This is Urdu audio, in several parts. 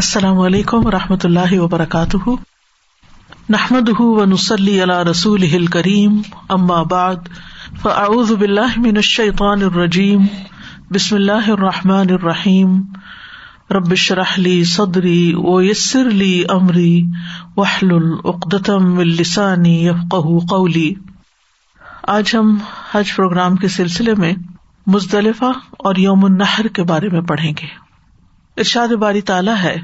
السلام علیکم و رحمۃ اللہ وبرکاتہ۔ نحمد و نسلی علیہ رسول کریم بعد، فاعوذ باللہ من الشیطان الرجیم، بسم اللہ الرحمٰن الرحیم۔ ربش رحلی صدری و یسر علی عمری وحل العقدم السانی قولی۔ آج ہم حج پروگرام کے سلسلے میں مزدلفہ اور یوم النحر کے بارے میں پڑھیں گے۔ ارشاد باری تعالیٰ ہے۔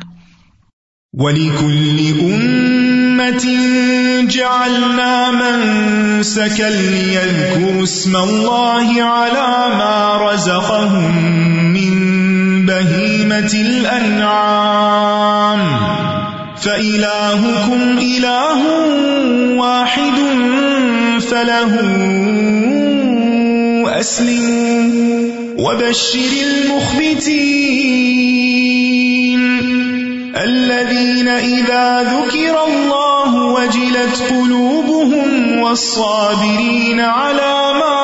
وَلِكُلِّ أُمَّةٍ جَعَلْنَا مَنْسَكًا لِيَذْكُرُوا اسْمَ اللَّهِ عَلَى مَا رَزَقَهُم مِّن بَهِيمَةِ الْأَنْعَامِ فَإِلَٰهُكُمْ إِلَٰهٌ وَاحِدٌ فَلَهُ أَسْلِمُوا وَبَشِّرِ الْمُخْبِتِينَ الذين إذا ذكر الله وجلت قلوبهم والصابرين على ما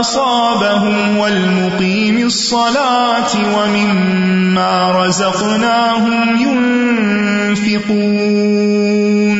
أصابهم والمقيم الصلاة ومما رزقناهم ينفقون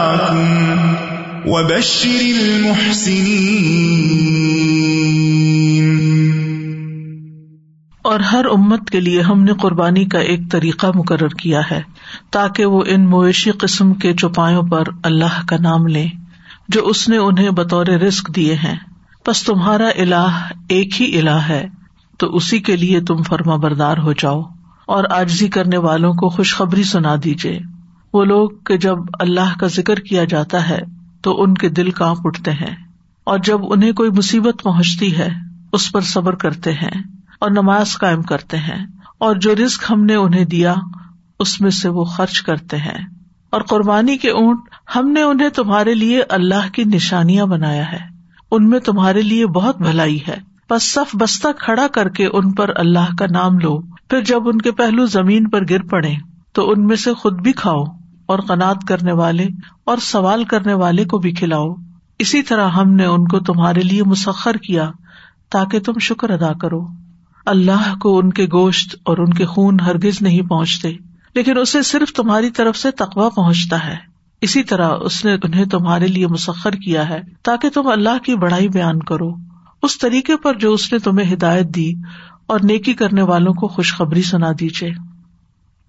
وبشر المحسنين. اور ہر امت کے لیے ہم نے قربانی کا ایک طریقہ مقرر کیا ہے تاکہ وہ ان مویشی قسم کے چوپایوں پر اللہ کا نام لے، جو اس نے انہیں بطور رسک دیے ہیں۔ بس تمہارا اللہ ایک ہی الہ ہے، تو اسی کے لیے تم فرما بردار ہو جاؤ اور آجزی کرنے والوں کو خوشخبری سنا دیجیے وہ لوگ کہ جب اللہ کا ذکر کیا جاتا ہے تو ان کے دل کانپ اٹھتے ہیں اور جب انہیں کوئی مصیبت پہنچتی ہے، اس پر صبر کرتے ہیں اور نماز قائم کرتے ہیں اور جو رسک ہم نے انہیں دیا، اس میں سے وہ خرچ کرتے ہیں۔ اور قربانی کے اونٹ، ہم نے انہیں تمہارے لیے اللہ کی نشانیاں بنایا ہے۔ ان میں تمہارے لیے بہت بھلائی ہے۔ بس صف بستہ کھڑا کر کے ان پر اللہ کا نام لو۔ پھر جب ان کے پہلو زمین پر گر پڑے تو ان میں سے خود بھی کھاؤ۔ اور قناط کرنے والے اور سوال کرنے والے کو بھی کھلاؤ۔ اسی طرح ہم نے ان کو تمہارے لیے مسخر کیا تاکہ تم شکر ادا کرو۔ اللہ کو ان کے گوشت اور ان کے خون ہرگز نہیں پہنچتے، لیکن اسے صرف تمہاری طرف سے تقوا پہنچتا ہے۔ اسی طرح اس نے انہیں تمہارے لیے مسخر کیا ہے تاکہ تم اللہ کی بڑائی بیان کرو۔ اس طریقے پر جو اس نے تمہیں ہدایت دی اور نیکی کرنے والوں کو خوشخبری سنا دیجیے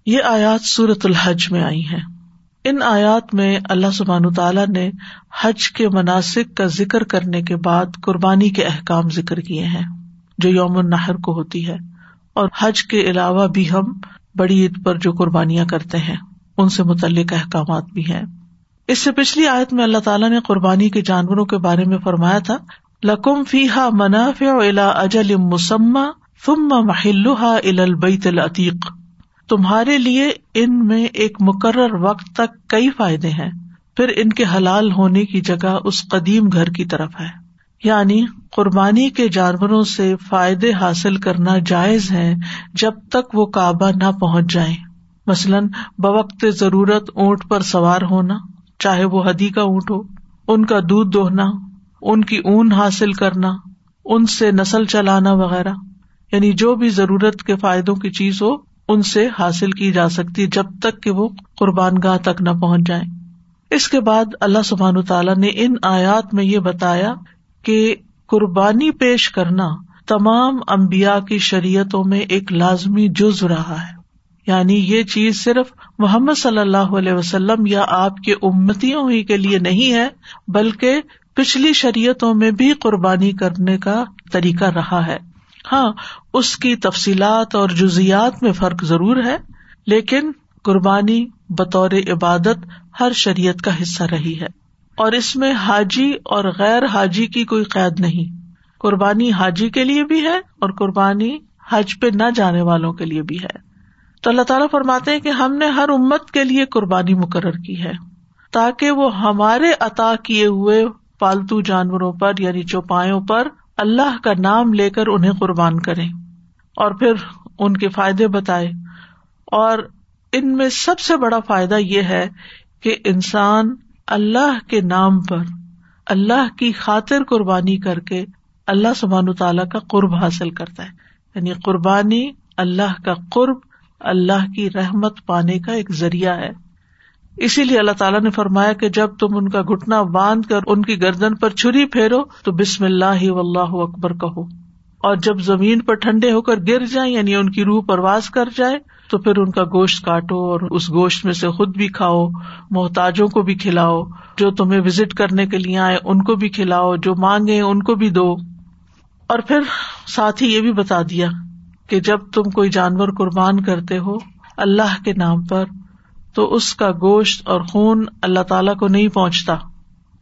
یہ آیات سورت الحج میں آئی ہیں۔ ان آیات میں اللہ سبحان تعالیٰ نے حج کے مناسب کا ذکر کرنے کے بعد قربانی کے احکام ذکر کیے ہیں، جو یوم النحر کو ہوتی ہے۔ اور حج کے علاوہ بھی ہم بڑی عید پر جو قربانیاں کرتے ہیں، ان سے متعلق احکامات بھی ہیں۔ اس سے پچھلی آیت میں اللہ تعالیٰ نے قربانی کے جانوروں کے بارے میں فرمایا تھا، لکم فی ہا منافع الا اجل مسمہ فم محلہ ال البیت العتیق۔ تمہارے لیے ان میں ایک مقرر وقت تک کئی فائدے ہیں۔ پھر ان کے حلال ہونے کی جگہ اس قدیم گھر کی طرف ہے۔ یعنی قربانی کے جانوروں سے فائدے حاصل کرنا جائز ہے جب تک وہ کعبہ نہ پہنچ جائیں۔ مثلاً بوقت ضرورت اونٹ پر سوار ہونا، چاہے وہ ہدی کا اونٹ ہو، ان کا دودھ دوہنا، ان کی اون حاصل کرنا، ان سے نسل چلانا وغیرہ۔ یعنی جو بھی ضرورت کے فائدوں کی چیز ہو ان سے حاصل کی جا سکتی جب تک کہ وہ قربان گاہ تک نہ پہنچ جائیں۔ اس کے بعد اللہ سبحان تعالیٰ نے ان آیات میں یہ بتایا کہ قربانی پیش کرنا تمام امبیا کی شریعتوں میں ایک لازمی جز رہا ہے۔ یعنی یہ چیز صرف محمد صلی اللہ علیہ وسلم یا آپ کے امتیوں ہی کے لیے نہیں ہے، بلکہ پچھلی شریعتوں میں بھی قربانی کرنے کا طریقہ رہا ہے۔ ہاں اس کی تفصیلات اور جزیات میں فرق ضرور ہے، لیکن قربانی بطور عبادت ہر شریعت کا حصہ رہی ہے۔ اور اس میں حاجی اور غیر حاجی کی کوئی قید نہیں۔ قربانی حاجی کے لیے بھی ہے اور قربانی حج پہ نہ جانے والوں کے لیے بھی ہے۔ تو اللہ تعالیٰ فرماتے ہیں کہ ہم نے ہر امت کے لیے قربانی مقرر کی ہے، تاکہ وہ ہمارے عطا کیے ہوئے پالتو جانوروں پر یعنی چوپایوں پر اللہ کا نام لے کر انہیں قربان کرے اور پھر ان کے فائدے بتائے اور ان میں سب سے بڑا فائدہ یہ ہے کہ انسان اللہ کے نام پر اللہ کی خاطر قربانی کر کے اللہ سبحان تعالیٰ کا قرب حاصل کرتا ہے۔ یعنی قربانی اللہ کا قرب، اللہ کی رحمت پانے کا ایک ذریعہ ہے۔ اسی لیے اللہ تعالیٰ نے فرمایا کہ جب تم ان کا گٹنا باندھ کر ان کی گردن پر چھری پھیرو تو بسم اللہ و اللہ اکبر کہو۔ اور جب زمین پر ٹھنڈے ہو کر گر جائیں یعنی ان کی روح پرواز کر جائے، تو پھر ان کا گوشت کاٹو اور اس گوشت میں سے خود بھی کھاؤ، محتاجوں کو بھی کھلاؤ، جو تمہیں وزٹ کرنے کے لیے آئے ان کو بھی کھلاؤ، جو مانگے ان کو بھی دو۔ اور پھر ساتھ ہی یہ بھی بتا دیا کہ جب تم کوئی جانور قربان کرتے ہو، اللہ کے نام پر تو اس کا گوشت اور خون اللہ تعالی کو نہیں پہنچتا،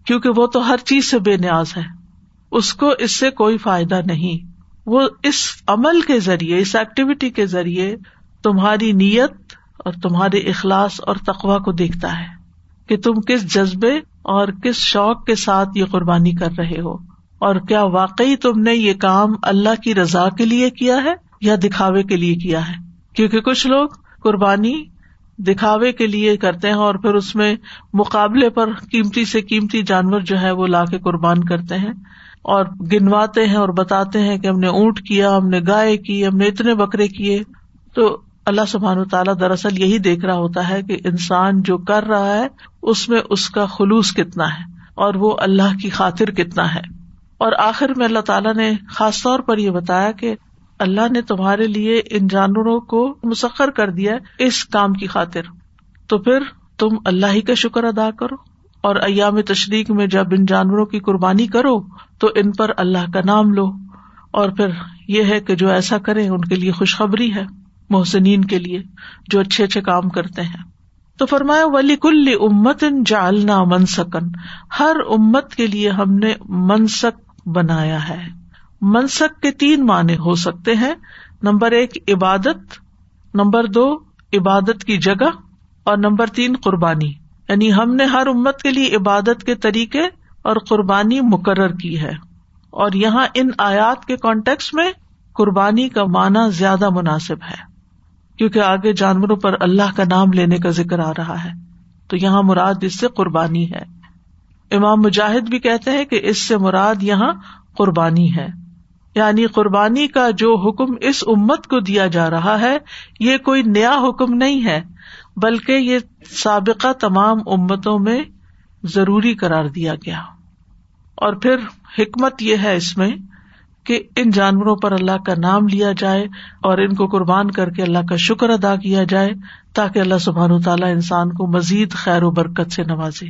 کیونکہ وہ تو ہر چیز سے بے نیاز ہے۔ اس کو اس سے کوئی فائدہ نہیں۔ وہ اس عمل کے ذریعے، اس ایکٹیویٹی کے ذریعے تمہاری نیت اور تمہارے اخلاص اور تقوا کو دیکھتا ہے کہ تم کس جذبے اور کس شوق کے ساتھ یہ قربانی کر رہے ہو۔ اور کیا واقعی تم نے یہ کام اللہ کی رضا کے لیے کیا ہے یا دکھاوے کے لیے کیا ہے؟ کیونکہ کچھ لوگ قربانی دکھاوے کے لیے کرتے ہیں اور پھر اس میں مقابلے پر قیمتی سے قیمتی جانور جو ہے وہ لا کے قربان کرتے ہیں اور گنواتے ہیں اور بتاتے ہیں کہ ہم نے اونٹ کیا، ہم نے گائے کی، ہم نے اتنے بکرے کیے۔ تو اللہ سبحان و تعالیٰ دراصل یہی دیکھ رہا ہوتا ہے کہ انسان جو کر رہا ہے، اس میں اس کا خلوص کتنا ہے اور وہ اللہ کی خاطر کتنا ہے۔ اور آخر میں اللہ تعالیٰ نے خاص طور پر یہ بتایا کہ اللہ نے تمہارے لیے ان جانوروں کو مسخر کر دیا اس کام کی خاطر۔ تو پھر تم اللہ ہی کا شکر ادا کرو اور ایام تشریق میں جب ان جانوروں کی قربانی کرو تو ان پر اللہ کا نام لو۔ اور پھر یہ ہے کہ جو ایسا کرے ان کے لیے خوشخبری ہے محسنین کے لیے جو اچھے اچھے کام کرتے ہیں۔ تو فرمایا ولی کل امت ان جالنا منسکن ہر امت کے لیے ہم نے منسک بنایا ہے۔ منسک کے تین معنی ہو سکتے ہیں۔ نمبر ایک، عبادت۔ نمبر دو، عبادت کی جگہ۔ اور نمبر تین، قربانی۔ یعنی ہم نے ہر امت کے لیے عبادت کے طریقے اور قربانی مقرر کی ہے۔ اور یہاں ان آیات کے کانٹیکس میں قربانی کا معنی زیادہ مناسب ہے۔ کیونکہ آگے جانوروں پر اللہ کا نام لینے کا ذکر آ رہا ہے۔ تو یہاں مراد اس سے قربانی ہے۔ امام مجاہد بھی کہتے ہیں کہ اس سے مراد یہاں قربانی ہے۔ یعنی قربانی کا جو حکم اس امت کو دیا جا رہا ہے، یہ کوئی نیا حکم نہیں ہے، بلکہ یہ سابقہ تمام امتوں میں ضروری قرار دیا گیا۔ اور پھر حکمت یہ ہے اس میں کہ ان جانوروں پر اللہ کا نام لیا جائے اور ان کو قربان کر کے اللہ کا شکر ادا کیا جائے تاکہ اللہ سبحان تعالیٰ انسان کو مزید خیر و برکت سے نوازے۔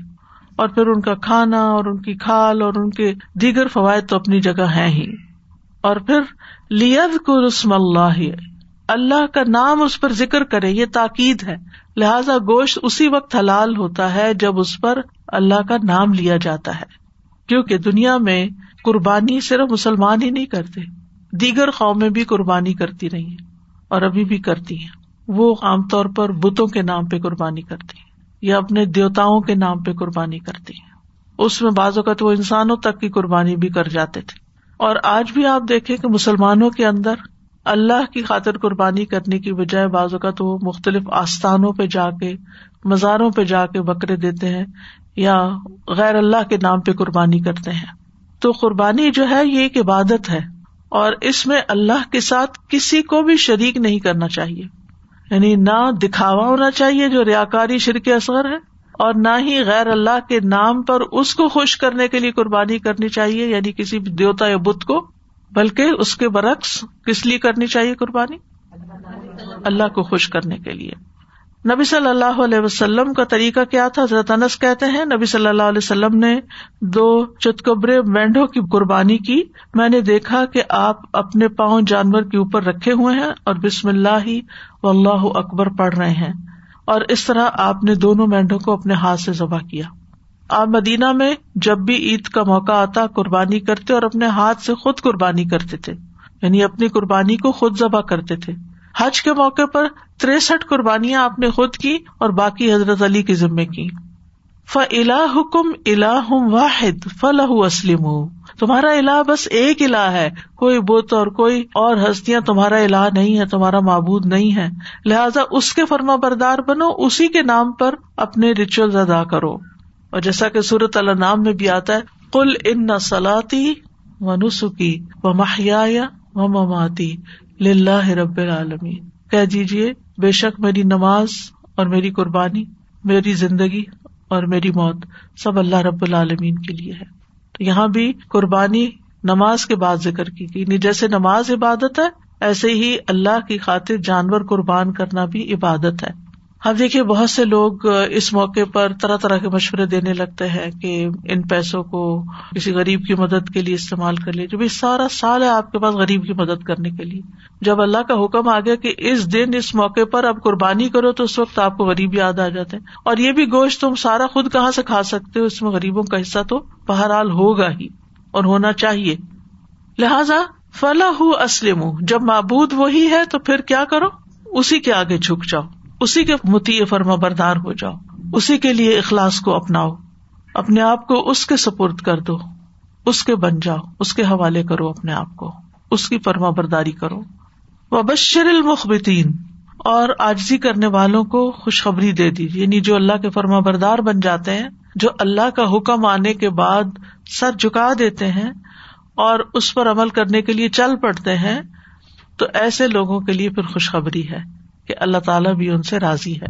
اور پھر ان کا کھانا اور ان کی کھال اور ان کے دیگر فوائد تو اپنی جگہ ہے ہی۔ اور پھر لید کو رسم اللہ اللہ کا نام اس پر ذکر کرے، یہ تاکید ہے۔ لہذا گوشت اسی وقت حلال ہوتا ہے جب اس پر اللہ کا نام لیا جاتا ہے۔ کیونکہ دنیا میں قربانی صرف مسلمان ہی نہیں کرتے، دیگر قومیں بھی قربانی کرتی رہی ہیں اور ابھی بھی کرتی ہیں۔ وہ عام طور پر بتوں کے نام پہ قربانی کرتی ہیں یا اپنے دیوتاؤں کے نام پہ قربانی کرتی ہیں۔ اس میں بعض اوقات وہ انسانوں تک کی قربانی بھی کر جاتے تھے۔ اور آج بھی آپ دیکھیں کہ مسلمانوں کے اندر اللہ کی خاطر قربانی کرنے کی بجائے بعض اوقات وہ مختلف آستانوں پہ جا کے، مزاروں پہ جا کے بکرے دیتے ہیں یا غیر اللہ کے نام پہ قربانی کرتے ہیں۔ تو قربانی جو ہے یہ ایک عبادت ہے اور اس میں اللہ کے ساتھ کسی کو بھی شریک نہیں کرنا چاہیے۔ یعنی نہ دکھاوا ہونا چاہیے جو ریا کاری شرک اصغر ہے اور نہ ہی غیر اللہ کے نام پر اس کو خوش کرنے کے لیے قربانی کرنی چاہیے یعنی کسی بھی دیوتا یا بت کو، بلکہ اس کے برعکس کس لیے کرنی چاہیے قربانی؟ اللہ کو خوش کرنے کے لیے۔ نبی صلی اللہ علیہ وسلم کا طریقہ کیا تھا؟ حضرت انس کہتے ہیں، نبی صلی اللہ علیہ وسلم نے دو چتکبرے مینڈوں کی قربانی کی۔ میں نے دیکھا کہ آپ اپنے پاؤں جانور کے اوپر رکھے ہوئے ہیں اور بسم اللہ ہی و اللہ اکبر پڑھ رہے ہیں۔ اور اس طرح آپ نے دونوں مینڈوں کو اپنے ہاتھ سے ذبح کیا۔ آپ مدینہ میں جب بھی عید کا موقع آتا قربانی کرتے اور اپنے ہاتھ سے خود قربانی کرتے تھے یعنی اپنی قربانی کو خود ذبح کرتے تھے۔ حج کے موقع پر تریسٹھ قربانیاں آپ نے خود کی اور باقی حضرت علی کی ذمے کی۔ ف الا حکم الا واحد فلاح اسلم تمہارا الہ بس ایک الہ ہے۔ کوئی بت اور کوئی اور ہستیاں تمہارا الہ نہیں ہے، تمہارا معبود نہیں ہے۔ لہٰذا اس کے فرما بردار بنو، اسی کے نام پر اپنے ریچول ادا کرو۔ اور جیسا کہ سورت اللہ نام میں بھی آتا ہے کل ان نہ سلاتی و نسخی و محیا و مماتی رب العالمین کہہ دیجیے بے شک میری نماز اور میری قربانی، میری زندگی اور میری موت سب اللہ رب العالمین کے لیے ہے۔ تو یہاں بھی قربانی نماز کے بعد ذکر کی گئی۔ یعنی جیسے نماز عبادت ہے، ایسے ہی اللہ کی خاطر جانور قربان کرنا بھی عبادت ہے۔ اب دیکھیے بہت سے لوگ اس موقع پر طرح طرح کے مشورے دینے لگتے ہیں کہ ان پیسوں کو کسی غریب کی مدد کے لیے استعمال کر لیجیے سارا سال ہے آپ کے پاس غریب کی مدد کرنے کے لیے۔ جب اللہ کا حکم آ گیا کہ اس دن، اس موقع پر اب قربانی کرو تو اس وقت آپ کو غریب یاد آ جاتے ہیں۔ اور یہ بھی گوشت تم سارا خود کہاں سے کھا سکتے ہو؟ اس میں غریبوں کا حصہ تو بہرحال ہوگا ہی اور ہونا چاہیے۔ لہذا فلاح اسلم جب معبود وہی ہے تو پھر کیا کرو؟ اسی کے آگے جھک جاؤ۔ اسی کے متی فرما بردار ہو جاؤ۔ اسی کے لیے اخلاص کو اپناؤ۔ اپنے آپ کو اس کے سپرد کر دو۔ اس کے بن جاؤ۔ اس کے حوالے کرو اپنے آپ کو۔ اس کی فرما برداری کرو۔ وبشر المخبتین اور آجزی کرنے والوں کو خوشخبری دے دی۔ یعنی جو اللہ کے فرما بردار بن جاتے ہیں، جو اللہ کا حکم آنے کے بعد سر جھکا دیتے ہیں اور اس پر عمل کرنے کے لیے چل پڑتے ہیں، تو ایسے لوگوں کے لیے پھر خوشخبری ہے۔ کہ اللہ تعالیٰ بھی ان سے راضی ہے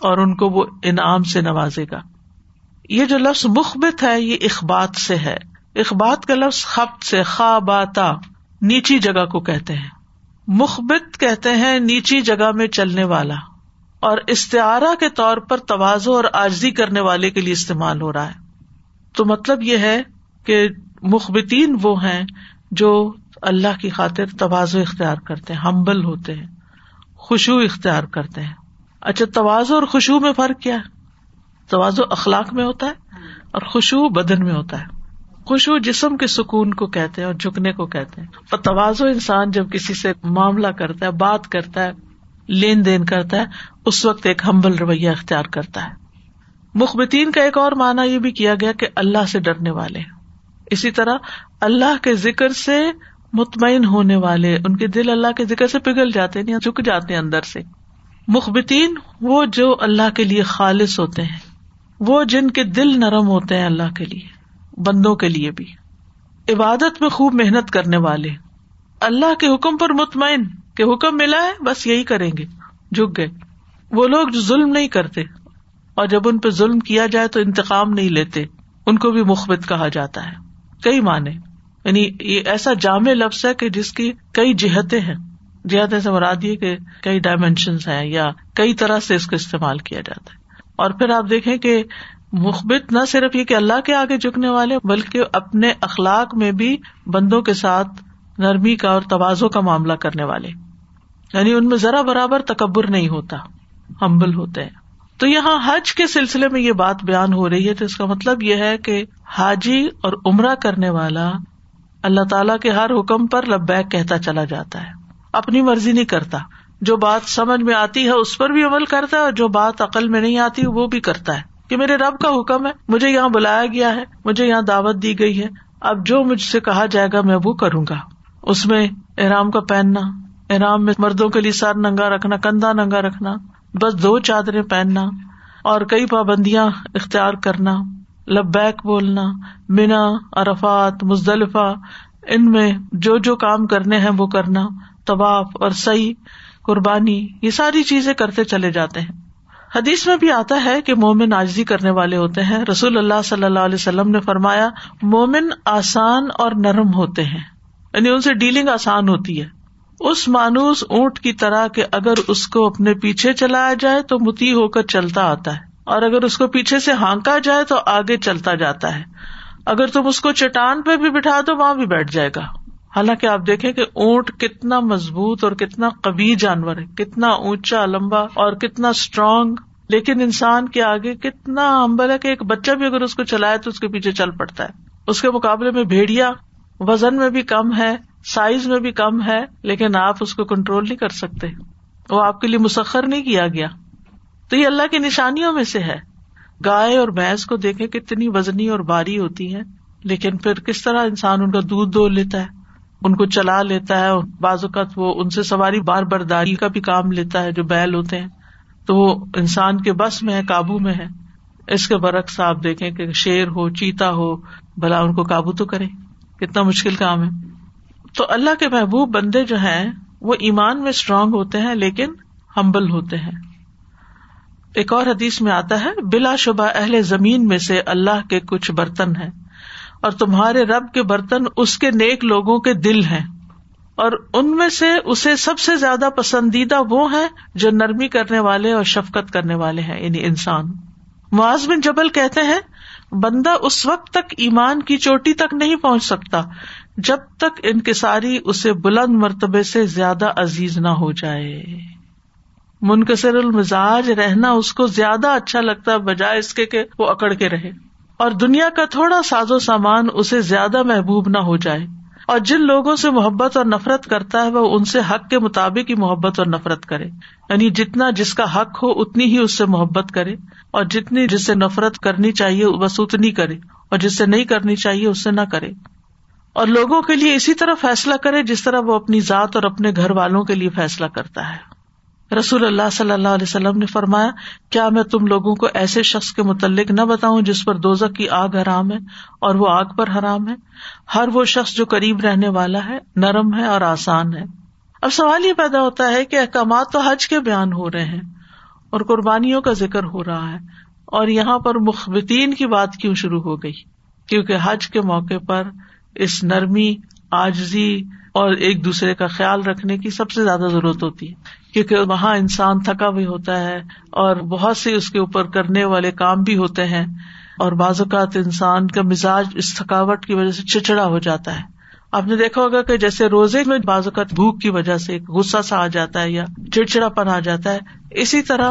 اور ان کو وہ انعام سے نوازے گا۔ یہ جو لفظ مخبت ہے، یہ اخبات سے ہے۔ اخبات کا لفظ خبت سے خواباتا نیچی جگہ کو کہتے ہیں۔ مخبت کہتے ہیں نیچی جگہ میں چلنے والا۔ اور استعارہ کے طور پر توازو اور آجزی کرنے والے کے لیے استعمال ہو رہا ہے۔ تو مطلب یہ ہے کہ مخبتین وہ ہیں جو اللہ کی خاطر توازو اختیار کرتے ہیں، ہمبل ہوتے ہیں۔ خوشبو اختیار کرتے ہیں۔ اچھا توازو اور خوشبو میں فرق کیا ہے؟ توازو اخلاق میں ہوتا ہے اور خوشبو بدن میں ہوتا ہے۔ خوشبو جسم کے سکون کو کہتے ہیں اور جھکنے کو کہتے ہیں۔ اور توازو انسان جب کسی سے معاملہ کرتا ہے، بات کرتا ہے، لین دین کرتا ہے، اس وقت ایک ہمبل رویہ اختیار کرتا ہے۔ مخبتین کا ایک اور معنی یہ بھی کیا گیا کہ اللہ سے ڈرنے والے اسی طرح اللہ کے ذکر سے مطمئن ہونے والے، ان کے دل اللہ کے ذکر سے پگھل جاتے ہیں جھک جاتے ہیں اندر سے۔ مخبتین وہ جو اللہ کے لیے خالص ہوتے ہیں۔ وہ جن کے دل نرم ہوتے ہیں اللہ کے لیے، بندوں کے لیے بھی۔ عبادت میں خوب محنت کرنے والے۔ اللہ کے حکم پر مطمئن، کہ حکم ملا ہے، بس یہی کریں گے۔ جھک گئے۔ وہ لوگ جو ظلم نہیں کرتے، اور جب ان پہ ظلم کیا جائے تو انتقام نہیں لیتے۔ ان کو بھی مخبت کہا جاتا ہے۔ کئی معنی۔ یعنی یہ ایسا جامع لفظ ہے کہ جس کی کئی جہتیں ہیں۔ جہتیں سے مراد یہ کہ کئی ڈائمینشن ہیں یا کئی طرح سے اس کا استعمال کیا جاتا ہے۔ اور پھر آپ دیکھیں کہ مخبت نہ صرف یہ کہ اللہ کے آگے جھکنے والے، بلکہ اپنے اخلاق میں بھی بندوں کے ساتھ نرمی کا اور توازوں کا معاملہ کرنے والے۔ یعنی ان میں ذرا برابر تکبر نہیں ہوتا ہمبل ہوتے ہیں۔ تو یہاں حج کے سلسلے میں یہ بات بیان ہو رہی ہے تو اس کا مطلب یہ ہے کہ حاجی اور عمرہ کرنے والا اللہ تعالیٰ کے ہر حکم پر لبیک کہتا چلا جاتا ہے۔ اپنی مرضی نہیں کرتا۔ جو بات سمجھ میں آتی ہے اس پر بھی عمل کرتا ہے اور جو بات عقل میں نہیں آتی وہ بھی کرتا ہے۔ کہ میرے رب کا حکم ہے، مجھے یہاں بلایا گیا ہے، مجھے یہاں دعوت دی گئی ہے۔ اب جو مجھ سے کہا جائے گا میں وہ کروں گا۔ اس میں احرام کا پہننا، احرام میں مردوں کے لیے سر ننگا رکھنا، کندھا ننگا رکھنا، بس دو چادریں پہننا اور کئی پابندیاں اختیار کرنا۔ لبیک بولنا مینا ارفات مزدلفہ، ان میں جو جو کام کرنے ہیں وہ کرنا، طواف اور سی قربانی، یہ ساری چیزیں کرتے چلے جاتے ہیں۔ حدیث میں بھی آتا ہے کہ مومن آجزی کرنے والے ہوتے ہیں۔ رسول اللہ صلی اللہ علیہ وسلم نے فرمایا، مومن آسان اور نرم ہوتے ہیں۔ یعنی ان سے ڈیلنگ آسان ہوتی ہے۔ اس مانوس اونٹ کی طرح کہ اگر اس کو اپنے پیچھے چلایا جائے تو متی ہو کر چلتا آتا ہے۔ اور اگر اس کو پیچھے سے ہانکا جائے تو آگے چلتا جاتا ہے۔ اگر تم اس کو چٹان پہ بھی بٹھا دو، وہاں بھی بیٹھ جائے گا۔ حالانکہ آپ دیکھیں کہ اونٹ کتنا مضبوط اور کتنا قبی جانور ہے، کتنا اونچا، لمبا اور کتنا اسٹرانگ لیکن انسان کے آگے کتنا امبل ہے کہ ایک بچہ بھی اگر اس کو چلائے تو اس کے پیچھے چل پڑتا ہے۔ اس کے مقابلے میں بھیڑیا وزن میں بھی کم ہے سائز میں بھی کم ہے، لیکن آپ اس کو کنٹرول نہیں کر سکتے۔ وہ آپ کے لیے مسخر نہیں کیا گیا۔ تو یہ اللہ کی نشانیوں میں سے ہے۔ گائے اور بھینس کو دیکھے کتنی وزنی اور باری ہوتی ہے لیکن پھر کس طرح انسان ان کا دودھ دو لیتا ہے؟ ان کو چلا لیتا ہے بعض اوقات وہ ان سے سواری بار برداری کا بھی کام لیتا ہے جو بیل ہوتے ہیں۔ تو وہ انسان کے بس میں ہے، قابو میں ہے۔ اس کے برعکس آپ دیکھیں کہ شیر ہو، چیتا ہو، بھلا ان کو قابو تو کرے کتنا مشکل کام ہے۔ تو اللہ کے محبوب بندے جو ہیں، وہ ایمان میں اسٹرانگ ہوتے ہیں لیکن ہمبل ہوتے ہیں۔ ایک اور حدیث میں آتا ہے، بلا شبہ اہل زمین میں سے اللہ کے کچھ برتن ہیں اور تمہارے رب کے برتن اس کے نیک لوگوں کے دل ہیں اور ان میں سے اسے سب سے زیادہ پسندیدہ وہ ہیں جو نرمی کرنے والے اور شفقت کرنے والے ہیں یعنی انسان۔ معاذ بن جبل کہتے ہیں، بندہ اس وقت تک ایمان کی چوٹی تک نہیں پہنچ سکتا جب تک انکساری اسے بلند مرتبے سے زیادہ عزیز نہ ہو جائے۔ منکسر المزاج رہنا اس کو زیادہ اچھا لگتا ہے، بجائے اس کے کہ وہ اکڑ کے رہے۔ اور دنیا کا تھوڑا ساز و سامان اسے زیادہ محبوب نہ ہو جائے۔ اور جن لوگوں سے محبت اور نفرت کرتا ہے، وہ ان سے حق کے مطابق ہی محبت اور نفرت کرے۔ یعنی جتنا جس کا حق ہو، اتنی ہی اس سے محبت کرے۔ اور جتنی جس سے نفرت کرنی چاہیے، بس اتنی کرے۔ اور جس سے نہیں کرنی چاہیے، اس سے نہ کرے۔ اور لوگوں کے لیے اسی طرح فیصلہ کرے جس طرح وہ اپنی ذات اور اپنے گھر والوں کے لیے فیصلہ کرتا ہے۔ رسول اللہ صلی اللہ علیہ وسلم نے فرمایا، کیا میں تم لوگوں کو ایسے شخص کے متعلق نہ بتاؤں جس پر دوزک کی آگ حرام ہے اور وہ آگ پر حرام ہے؟ ہر وہ شخص جو قریب رہنے والا ہے، نرم ہے اور آسان ہے۔ اب سوال یہ پیدا ہوتا ہے کہ احکامات تو حج کے بیان ہو رہے ہیں اور قربانیوں کا ذکر ہو رہا ہے اور یہاں پر مخبتین کی بات کیوں شروع ہو گئی؟ کیونکہ حج کے موقع پر اس نرمی آجزی اور ایک دوسرے کا خیال رکھنے کی سب سے زیادہ ضرورت ہوتی ہے۔ کیونکہ وہاں انسان تھکا بھی ہوتا ہے اور بہت سے اس کے اوپر کرنے والے کام بھی ہوتے ہیں اور بعض اوقات انسان کا مزاج اس تھکاوٹ کی وجہ سے چچڑا ہو جاتا ہے۔ آپ نے دیکھا ہوگا کہ جیسے روزے میں بعض اوقات بھوک کی وجہ سے غصہ سا آ جاتا ہے یا چڑچڑا پن آ جاتا ہے۔ اسی طرح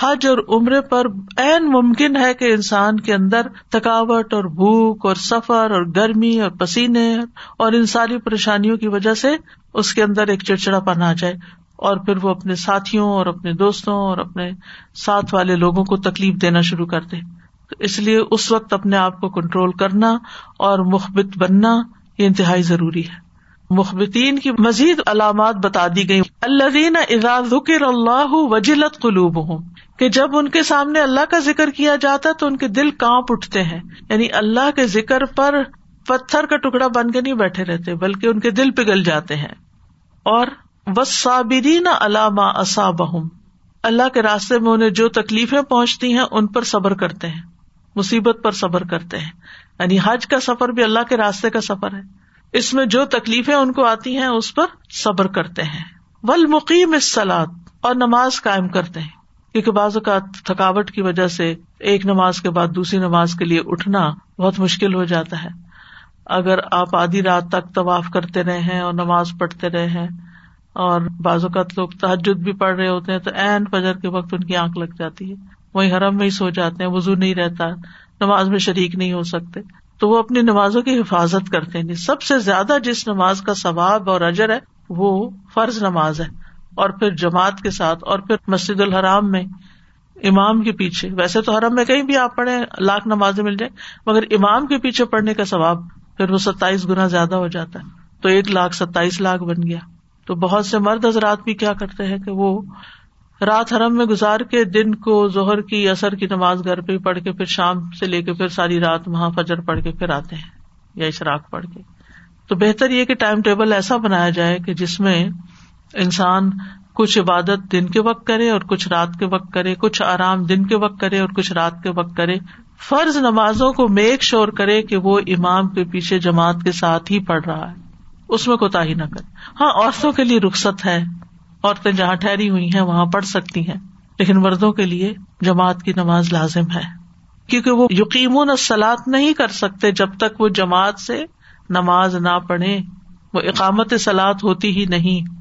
حج اور عمرے پر این ممکن ہے کہ انسان کے اندر تھکاوٹ اور بھوک اور سفر اور گرمی اور پسینے اور ان ساری پریشانیوں کی وجہ سے اس کے اندر ایک چڑچڑا پن آ جائے اور پھر وہ اپنے ساتھیوں اور اپنے دوستوں اور اپنے ساتھ والے لوگوں کو تکلیف دینا شروع کر دے۔ اس لیے اس وقت اپنے آپ کو کنٹرول کرنا اور مخبت بننا یہ انتہائی ضروری ہے۔ مخبتین کی مزید علامات بتا دی گئی اللہ ذکر اللہ وجلت قلوب ہوں کہ جب ان کے سامنے اللہ کا ذکر کیا جاتا تو ان کے دل کانپ اٹھتے ہیں۔ یعنی اللہ کے ذکر پر پتھر کا ٹکڑا بن کے نہیں بیٹھے رہتے، بلکہ ان کے دل پگل جاتے ہیں۔ اور صابرین علامہ اصابہم، اللہ کے راستے میں انہیں جو تکلیفیں پہنچتی ہیں ان پر صبر کرتے ہیں، مصیبت پر صبر کرتے ہیں۔ یعنی حج کا سفر بھی اللہ کے راستے کا سفر ہے۔ اس میں جو تکلیفیں ان کو آتی ہیں اس پر صبر کرتے ہیں۔ ول مقیم سلاد اور نماز قائم کرتے ہیں۔ کیونکہ بعض اوقات تھکاوٹ کی وجہ سے ایک نماز کے بعد دوسری نماز کے لیے اٹھنا بہت مشکل ہو جاتا ہے۔ اگر آپ آدھی رات تک طواف کرتے رہے ہیں اور نماز پڑھتے رہے ہیں، اور بعض اوقات لوگ تحجد بھی پڑھ رہے ہوتے ہیں، تو این فجر کے وقت ان کی آنکھ لگ جاتی ہے۔ وہی حرم میں ہی سو جاتے ہیں وزو نہیں رہتا، نماز میں شریک نہیں ہو سکتے۔ تو وہ اپنی نمازوں کی حفاظت کرتے ہیں۔ یعنی سب سے زیادہ جس نماز کا ثواب اور اجر ہے، وہ فرض نماز ہے۔ اور پھر جماعت کے ساتھ، اور پھر مسجد الحرام میں امام کے پیچھے۔ ویسے تو حرم میں کہیں بھی آپ پڑھے لاکھ نمازیں مل جائیں، مگر امام کے پیچھے پڑھنے کا ثواب، پھر وہ ستائیس گنا زیادہ ہو جاتا ہے۔ تو ایک لاکھ ستائیس لاکھ بن گیا۔ تو بہت سے مرد حضرات بھی کیا کرتے ہیں کہ وہ رات حرم میں گزار کے دن کو ظہر کی اثر کی نماز گھر پہ پڑھ کے پھر شام سے لے کے پھر ساری رات وہاں فجر پڑھ کے پھر آتے ہیں یا اشراق پڑھ کے۔ تو بہتر یہ کہ ٹائم ٹیبل ایسا بنایا جائے کہ جس میں انسان کچھ عبادت دن کے وقت کرے اور کچھ رات کے وقت کرے، کچھ آرام دن کے وقت کرے اور کچھ رات کے وقت کرے۔ فرض نمازوں کو میک شور کرے کہ وہ امام کے پیچھے جماعت کے ساتھ ہی پڑھ رہا ہے، اس میں کوتا ہی نہ کرے۔ ہاں عورتوں کے لیے رخصت ہے۔ عورتیں جہاں ٹھہری ہوئی ہیں وہاں پڑھ سکتی ہیں، لیکن مردوں کے لیے جماعت کی نماز لازم ہے۔ کیونکہ وہ یقین سلاد نہیں کر سکتے جب تک وہ جماعت سے نماز نہ پڑھے وہ اقامت سلاد ہوتی ہی نہیں۔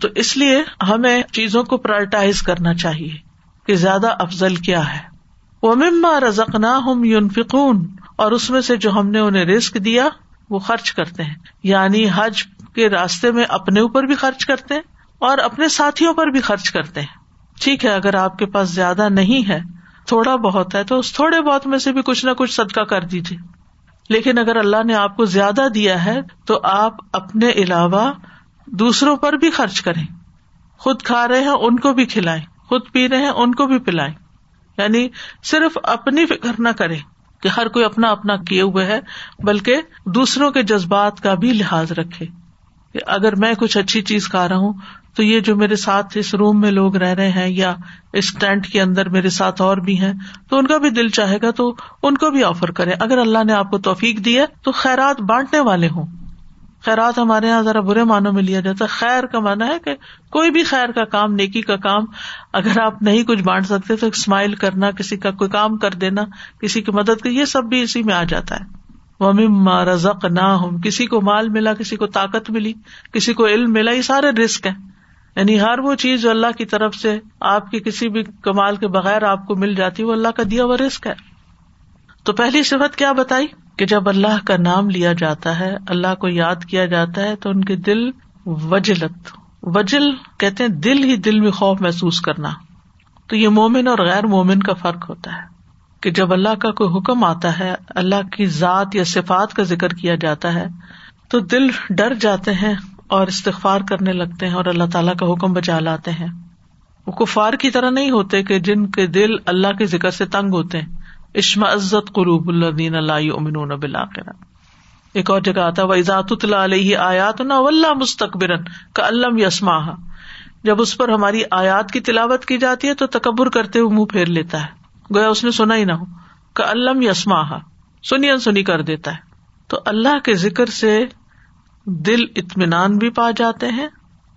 تو اس لیے ہمیں چیزوں کو پرائرٹائز کرنا چاہیے کہ زیادہ افضل کیا ہے۔ وہ مما رزق نہ ہم یون فکون اور اس میں سے جو ہم نے انہیں رسک دیا، وہ خرچ کرتے ہیں۔ یعنی حج کے راستے میں اپنے اوپر بھی خرچ کرتے ہیں اور اپنے ساتھیوں پر بھی خرچ کرتے ہیں۔ ٹھیک ہے، اگر آپ کے پاس زیادہ نہیں ہے، تھوڑا بہت ہے، تو اس تھوڑے بہت میں سے بھی کچھ نہ کچھ صدقہ کر دیجیے لیکن اگر اللہ نے آپ کو زیادہ دیا ہے، تو آپ اپنے علاوہ دوسروں پر بھی خرچ کریں۔ خود کھا رہے ہیں، ان کو بھی کھلائیں۔ خود پی رہے ہیں، ان کو بھی پلائیں۔ یعنی صرف اپنی فکر نہ کرے کہ ہر کوئی اپنا اپنا کیے ہوئے ہے، بلکہ دوسروں کے جذبات کا بھی لحاظ رکھے۔ کہ اگر میں کچھ اچھی چیز کھا رہا ہوں تو یہ جو میرے ساتھ اس روم میں لوگ رہ رہے ہیں یا اس ٹینٹ کے اندر میرے ساتھ اور بھی ہیں، تو ان کا بھی دل چاہے گا تو ان کو بھی آفر کرے اگر اللہ نے آپ کو توفیق دی ہے تو خیرات بانٹنے والے ہوں۔ خیرات ہمارے یہاں ذرا برے معنوں میں لیا جاتا ہے۔ خیر کا مانا ہے کہ کوئی بھی خیر کا کام، نیکی کا کام اگر آپ نہیں کچھ بانٹ سکتے تو اسمائل کرنا، کسی کا کوئی کام کر دینا، کسی کی مدد کر یہ سب بھی اسی میں آ جاتا ہے۔ وہ رزق نہ ہوں کسی کو مال ملا، کسی کو طاقت ملی، کسی کو علم ملا، یہ سارے رسک ہیں۔ یعنی ہر وہ چیز جو اللہ کی طرف سے آپ کے کسی بھی کمال کے بغیر آپ کو مل جاتی وہ اللہ کا دیا ہوا رسک ہے۔ تو پہلی صفت کیا بتائی؟ کہ جب اللہ کا نام لیا جاتا ہے، اللہ کو یاد کیا جاتا ہے، تو ان کے دل وجلت۔ وجل کہتے ہیں دل ہی دل میں خوف محسوس کرنا۔ تو یہ مومن اور غیر مومن کا فرق ہوتا ہے۔ کہ جب اللہ کا کوئی حکم آتا ہے، اللہ کی ذات یا صفات کا ذکر کیا جاتا ہے، تو دل ڈر جاتے ہیں اور استغفار کرنے لگتے ہیں اور اللہ تعالیٰ کا حکم بچا لاتے ہیں۔ وہ کفار کی طرح نہیں ہوتے کہ جن کے دل اللہ کے ذکر سے تنگ ہوتے ہیں۔ اشما عزت قروب اللہ اللہ امن بلاقرا ایک اور جگہ آتا وزات علیہ آیات نہ ولہ مستقبر کا علم یسما جب اس پر ہماری آیات کی تلاوت کی جاتی ہے تو تکبر کرتے ہوئے منہ پھیر لیتا ہے۔ گویا اس نے سنا ہی نہ ہو۔ کا علم یسما سنی سنی کر دیتا ہے۔ تو اللہ کے ذکر سے دل اطمینان بھی پا جاتے ہیں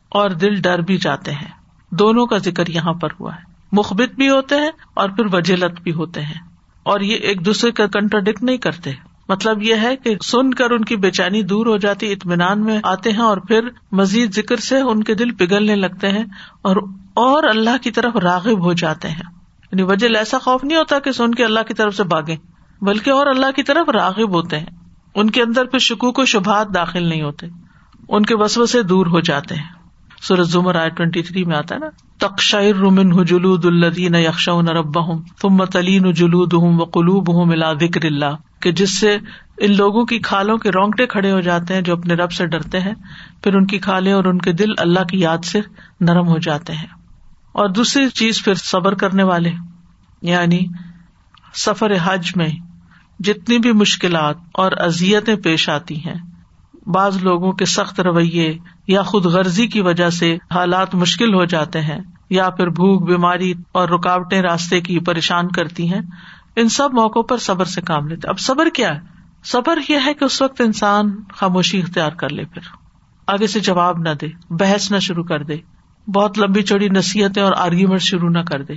اور دل ڈر بھی جاتے ہیں۔ دونوں کا ذکر یہاں پر ہوا ہے۔ مخبت بھی ہوتے ہیں اور پھر وجلت بھی ہوتے ہیں۔ اور یہ ایک دوسرے کا کنٹراڈکٹ نہیں کرتے۔ مطلب یہ ہے کہ سن کر ان کی بے چینی دور ہو جاتی، اطمینان میں آتے ہیں اور پھر مزید ذکر سے ان کے دل پگھلنے لگتے ہیں اور اور اللہ کی طرف راغب ہو جاتے ہیں۔ یعنی وجہ ایسا خوف نہیں ہوتا کہ سن کے اللہ کی طرف سے بھاگے بلکہ اور اللہ کی طرف راغب ہوتے ہیں۔ ان کے اندر پھر شکوک و شبہات داخل نہیں ہوتے، ان کے وسو سے دور ہو جاتے ہیں۔ سورج زمر آئے ٹوینٹی تھری میں آتا ہے نا تقشیر رومن جلود الدین یکش رب ہوں تم تلین جلود ہوں و قلوب ہوں ملا ذکر اللہ، کہ جس سے ان لوگوں کی کھالوں کے رونگٹے کھڑے ہو جاتے ہیں جو اپنے رب سے ڈرتے ہیں، پھر ان کی کھالیں اور ان کے دل اللہ کی یاد سے نرم ہو جاتے ہیں۔ اور دوسری چیز پھر صبر کرنے والے یعنی سفر حج میں جتنی بھی مشکلات اور ازیتیں پیش آتی ہیں، بعض لوگوں کے سخت رویے یا خود غرضی کی وجہ سے حالات مشکل ہو جاتے ہیں یا پھر بھوک، بیماری اور رکاوٹیں راستے کی پریشان کرتی ہیں، ان سب موقعوں پر صبر سے کام لیتے اب صبر کیا ہے؟ صبر یہ ہے کہ اس وقت انسان خاموشی اختیار کر لے پھر۔ آگے سے جواب نہ دے، بحث نہ شروع کر دے۔ بہت لمبی چوڑی نصیحتیں اور آرگیومنٹ شروع نہ کر دے۔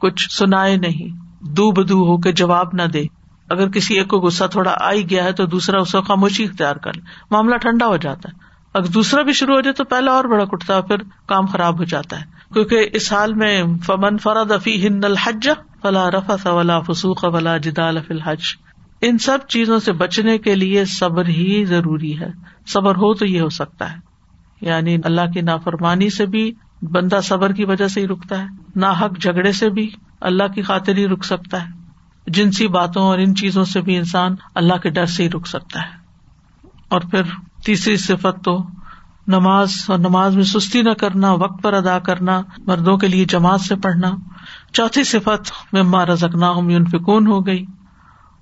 کچھ سنائے نہیں دو بدو ہو کے جواب نہ دے۔ اگر کسی ایک کو غصہ تھوڑا آئی گیا ہے تو دوسرا اس کو خاموشی اختیار کر لے۔ معاملہ ٹھنڈا ہو جاتا ہے۔ اگر دوسرا بھی شروع ہو جائے تو پہلا اور بڑا کٹتا ہے، پھر کام خراب ہو جاتا ہے۔ کیونکہ اس حال میں فمن فرد افی ہند الحج فلا رفا ولا فسوق ولا جدال فی الحج۔ ان سب چیزوں سے بچنے کے لیے صبر ہی ضروری ہے۔ صبر ہو تو یہ ہو سکتا ہے۔ یعنی اللہ کی نافرمانی سے بھی بندہ صبر کی وجہ سے ہی رکتا ہے نہ حق جھگڑے سے بھی اللہ کی خاطر ہی رک سکتا ہے۔ جنسی باتوں اور ان چیزوں سے بھی انسان اللہ کے ڈر سے ہی رک سکتا ہے۔ اور پھر تیسری صفت تو نماز، اور نماز میں سستی نہ کرنا، وقت پر ادا کرنا، مردوں کے لیے جماعت سے پڑھنا۔ چوتھی صفت میں ماں رزکنا ہوں یون فکون ہو گئی۔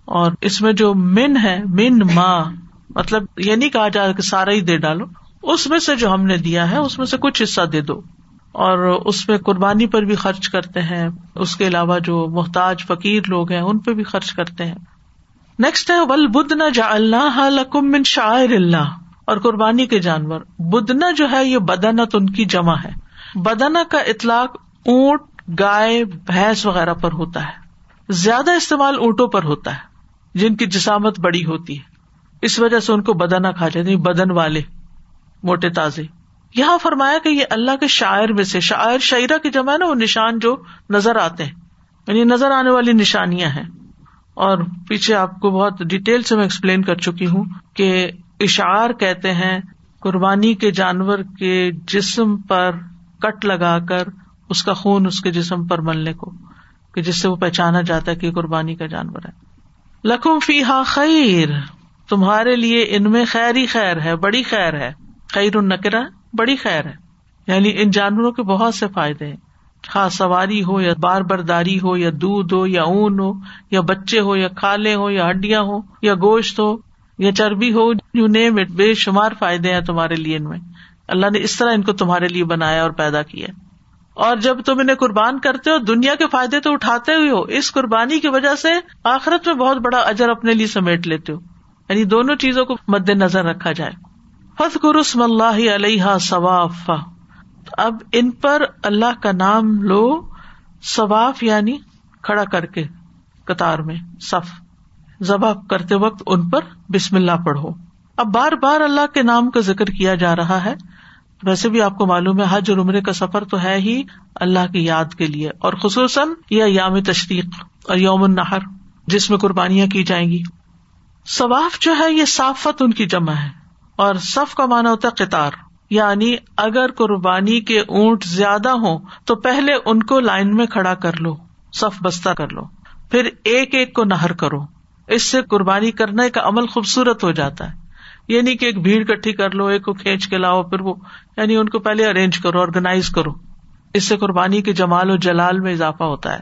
اور اس میں جو من ہے، من ماں مطلب یہ نہیں کہا جائے کہ سارا ہی دے ڈالو۔ اس میں سے جو ہم نے دیا ہے، اس میں سے کچھ حصہ دے دو۔ اور اس میں قربانی پر بھی خرچ کرتے ہیں۔ اس کے علاوہ جو محتاج فقیر لوگ ہیں، ان پہ بھی خرچ کرتے ہیں۔ نیکسٹ ہے، ول بدھ نہ جا اللہ من شاعر اللہ اور قربانی کے جانور۔ بدنا جو ہے، یہ بدنت ان کی جمع ہے۔ بدنا کا اطلاق اونٹ، گائے، بھینس وغیرہ پر ہوتا ہے۔ زیادہ استعمال اونٹوں پر ہوتا ہے، جن کی جسامت بڑی ہوتی ہے۔ اس وجہ سے ان کو بدنا کھا جاتے یعنی بدن والے، موٹے تازے۔ یہاں فرمایا کہ یہ اللہ کے شاعر میں سے، شاعر شاعرہ کی جمع ہے نا، وہ نشان جو نظر آتے ہیں۔ یعنی نظر آنے والی نشانیاں ہیں۔ اور پیچھے آپ کو بہت ڈیٹیل سے میں ایکسپلین کر چکی ہوں کہ اشعار کہتے ہیں، قربانی کے جانور کے جسم پر کٹ لگا کر اس کا خون اس کے جسم پر ملنے کو، کہ جس سے وہ پہچانا جاتا ہے کہ قربانی کا جانور ہے۔ لکھم فی ہا خیر، تمہارے لیے ان میں خیر ہی خیر ہے، بڑی خیر ہے۔ خیر النکرا بڑی خیر ہے۔ یعنی ان جانوروں کے بہت سے فائدے ہیں۔ خا سواری ہو یا بار برداری ہو یا دودھ ہو یا اون ہو یا بچے ہو یا کھالے ہو یا ہڈیاں ہو یا گوشت ہو یا چربی ہو یو نیم اٹ بے شمار فائدے ہیں تمہارے لیے ان میں۔ اللہ نے اس طرح ان کو تمہارے لیے بنایا اور پیدا کیا۔ اور جب تم انہیں قربان کرتے ہو، دنیا کے فائدے تو اٹھاتے ہوئے ہو۔ اس قربانی کی وجہ سے آخرت میں بہت بڑا اجر اپنے لیے سمیٹ لیتے ہو۔ یعنی دونوں چیزوں کو مد نظر رکھا جائے۔ فت قرسم اللہ علیہ ثواف اب ان پر اللہ کا نام لو ثواف یعنی کھڑا کر کے، قطار میں، صف۔ ذبح کرتے وقت ان پر بسم اللہ پڑھو۔ اب بار بار اللہ کے نام کا ذکر کیا جا رہا ہے۔ ویسے بھی آپ کو معلوم ہے، حج اور عمرے کا سفر تو ہے ہی اللہ کی یاد کے لیے، اور خصوصاً یہ یام تشریق اور یوم النحر جس میں قربانیاں کی جائیں گی۔ ثواف جو ہے، یہ صافت ان کی جمع ہے۔ اور صف کا مانا ہوتا ہے قطار۔ یعنی اگر قربانی کے اونٹ زیادہ ہوں تو پہلے ان کو لائن میں کھڑا کر لو، صف بستہ کر لو۔ پھر ایک ایک کو نہر کرو۔ اس سے قربانی کرنے کا عمل خوبصورت ہو جاتا ہے۔ یہ نہیں کہ ایک بھیڑ کٹھی کر لو، ایک کو کھینچ کے لاؤ، پھر وہ یعنی ان کو پہلے ارینج کرو آرگنائز کرو۔ اس سے قربانی کے جمال و جلال میں اضافہ ہوتا ہے۔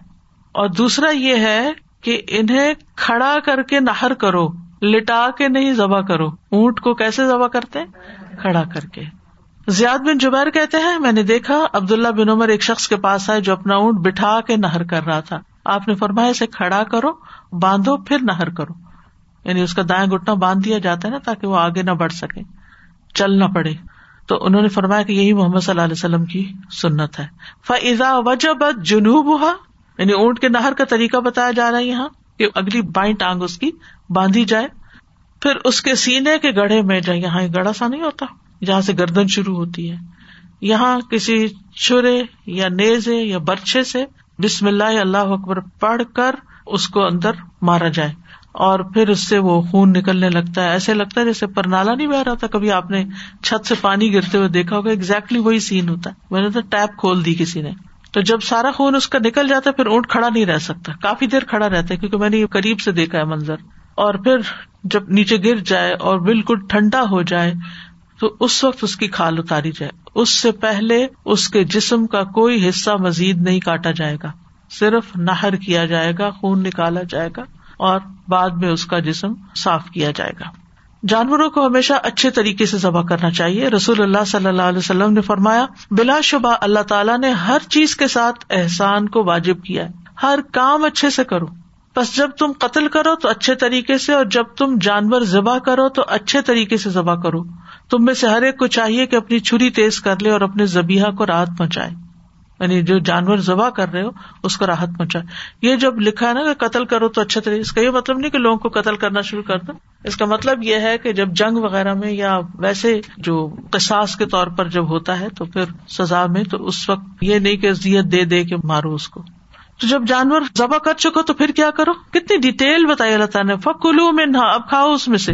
اور دوسرا یہ ہے کہ انہیں کھڑا کر کے نہر کرو۔ لٹا کے نہیں ذبح کرو۔ اونٹ کو کیسے ذبح کرتے؟ کھڑا کر کے۔ زیاد بن جبیر کہتے ہیں، میں نے دیکھا عبد اللہ بن عمر ایک شخص کے پاس آئے جو اپنا اونٹ بٹھا کے نہر کر رہا تھا۔ آپ نے فرمایا، اسے کھڑا کرو، باندھو، پھر نہر کرو۔ یعنی اس کا دائیں گٹنا باندھ دیا جاتا ہے نا تاکہ وہ آگے نہ بڑھ سکے۔ چل نہ پڑے۔ تو انہوں نے فرمایا کہ یہی محمد صلی اللہ علیہ وسلم کی سنت ہے۔ فضا وجہ جنوب ہوا یعنی اونٹ کے نہر کا طریقہ بتایا جا رہا ہے یہاں کہ اگلی بائیں ٹانگ اس کی باندھی جائے پھر اس کے سینے کے گڑھے میں جائے، یہاں گڑا سا نہیں ہوتا، جہاں سے گردن شروع ہوتی ہے۔ یہاں کسی چورے یا نیزے یا برچے سے بسم اللہ اللہ اکبر پڑھ کر اس کو اندر مارا جائے اور پھر اس سے وہ خون نکلنے لگتا ہے۔ ایسے لگتا ہے جیسے پرنالا نہیں بہ رہا تھا۔ کبھی آپ نے چھت سے پانی گرتے ہوئے دیکھا ہوگا ایگزیکٹلی وہی سین ہوتا ہے۔ میں نے تو ٹیپ کھول دی کسی نے۔ تو جب سارا خون اس کا نکل جاتا ہے، پھر اونٹ کھڑا نہیں رہ سکتا۔ کافی دیر کھڑا رہتا ہے، کیونکہ میں نے یہ قریب سے دیکھا ہے منظر۔ اور پھر جب نیچے گر جائے اور بالکل ٹھنڈا ہو جائے، تو اس وقت اس کی کھال اتاری جائے۔ اس سے پہلے اس کے جسم کا کوئی حصہ مزید نہیں کاٹا جائے گا۔ صرف نہر کیا جائے گا، خون نکالا جائے گا اور بعد میں اس کا جسم صاف کیا جائے گا۔ جانوروں کو ہمیشہ اچھے طریقے سے ذبح کرنا چاہیے۔ رسول اللہ صلی اللہ علیہ وسلم نے فرمایا، بلا شبہ اللہ تعالیٰ نے ہر چیز کے ساتھ احسان کو واجب کیا ہے۔ ہر کام اچھے سے کرو۔ بس جب تم قتل کرو تو اچھے طریقے سے، اور جب تم جانور ذبح کرو تو اچھے طریقے سے ذبح کرو۔ تم میں سے ہر ایک کو چاہیے کہ اپنی چھری تیز کر لے اور اپنے زبیحا کو راحت پہنچائے۔ یعنی جو جانور ذبح کر رہے ہو، اس کو راحت پہنچائے۔ یہ جب لکھا ہے نا کہ قتل کرو تو اچھا طریقے، اس کا یہ مطلب نہیں کہ لوگوں کو قتل کرنا شروع کر دو۔ اس کا مطلب یہ ہے کہ جب جنگ وغیرہ میں یا ویسے جو قصاص کے طور پر جب ہوتا ہے تو پھر سزا میں تو اس وقت یہ نہیں کہ ازیت دے دے کے مارو اس کو۔ تو جب جانور ذبح کر چکو تو پھر کیا کرو؟ کتنی ڈیٹیل بتائی اللہ تعالیٰ نے۔ فکلو میں نہ اب کھاؤ اس میں سے۔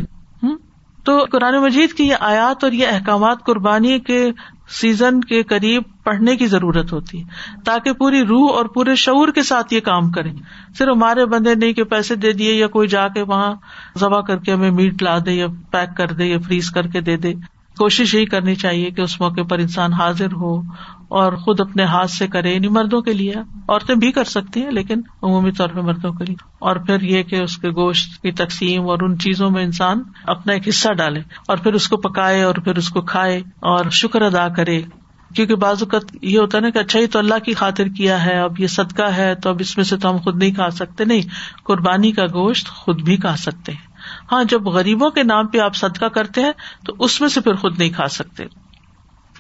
تو قرآن مجید کی یہ آیات اور یہ احکامات قربانی کے سیزن کے قریب پڑھنے کی ضرورت ہوتی ہے۔ تاکہ پوری روح اور پورے شعور کے ساتھ یہ کام کریں۔ صرف ہمارے بندے نہیں کہ پیسے دے دیے یا کوئی جا کے وہاں ذبح کر کے ہمیں میٹ لا دے یا پیک کر دے یا فریز کر کے دے دے۔ کوشش یہی کرنی چاہیے کہ اس موقع پر انسان حاضر ہو اور خود اپنے ہاتھ سے کرے یعنی مردوں کے لیے۔ عورتیں بھی کر سکتی ہیں، لیکن عمومی طور پہ مردوں کے لیے۔ اور پھر یہ کہ اس کے گوشت کی تقسیم اور ان چیزوں میں انسان اپنا ایک حصہ ڈالے اور پھر اس کو پکائے اور پھر اس کو کھائے اور شکر ادا کرے۔ کیونکہ بعض اوقات یہ ہوتا ہے نا کہ اچھا ہی تو اللہ کی خاطر کیا ہے، اب یہ صدقہ ہے، تو اب اس میں سے تو ہم خود نہیں کھا سکتے۔ نہیں، قربانی کا گوشت خود بھی کھا سکتے ہیں۔ ہاں جب غریبوں کے نام پہ آپ صدقہ کرتے ہیں، تو اس میں سے پھر خود نہیں کھا سکتے۔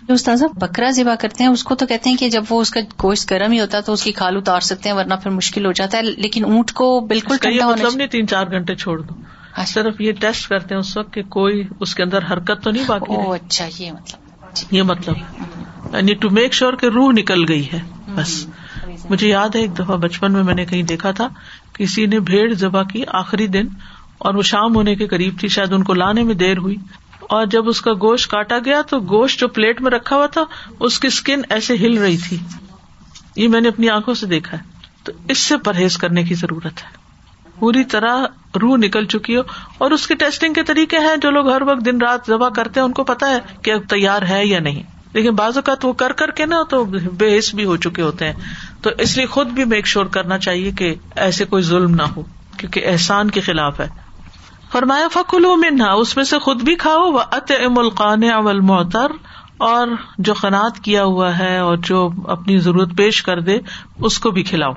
جو استاذہ بکرا ذبح کرتے ہیں اس کو تو کہتے ہیں کہ جب وہ اس کا گوشت گرم ہی ہوتا ہے تو اس کی کھال اتار سکتے ہیں ورنہ پھر مشکل ہو جاتا ہے۔ لیکن اونٹ کو بالکل مطلب نہیں تین چار گھنٹے چھوڑ دو۔ اچھا۔ صرف یہ ٹیسٹ کرتے ہیں اس وقت کہ کوئی اس کے اندر حرکت تو نہیں باقی اچھا یہ مطلب۔ یہ مطلب۔ یعنی ٹو میک شیور کہ روح نکل گئی ہے بس۔ مجھے یاد ہے ایک دفعہ بچپن میں میں نے کہیں دیکھا تھا کسی نے بھیڑ ذبح کی آخری دن اور وہ شام ہونے کے قریب تھی شاید ان کو لانے میں دیر ہوئی۔ اور جب اس کا گوشت کاٹا گیا تو گوشت جو پلیٹ میں رکھا ہوا تھا، اس کی اسکن ایسے ہل رہی تھی۔ یہ میں نے اپنی آنکھوں سے دیکھا ہے۔ تو اس سے پرہیز کرنے کی ضرورت ہے۔ پوری طرح روح نکل چکی ہو۔ اور اس کی ٹیسٹنگ کے طریقے ہیں جو لوگ ہر وقت دن رات ذبح کرتے ہیں، ان کو پتا ہے کہ اب تیار ہے یا نہیں۔ لیکن بعض اوقات وہ کر کر کے نا تو بے حص بھی ہو چکے ہوتے ہیں۔ تو اس لیے خود بھی میک شور کرنا چاہیے کہ ایسے کوئی ظلم نہ ہو، کیونکہ احسان کے خلاف ہے۔ فرمایا فکلو منہا اس میں سے خود بھی کھاؤ وہ ات املقان اول محتر اور جو قناط کیا ہوا ہے اور جو اپنی ضرورت پیش کر دے، اس کو بھی کھلاؤ۔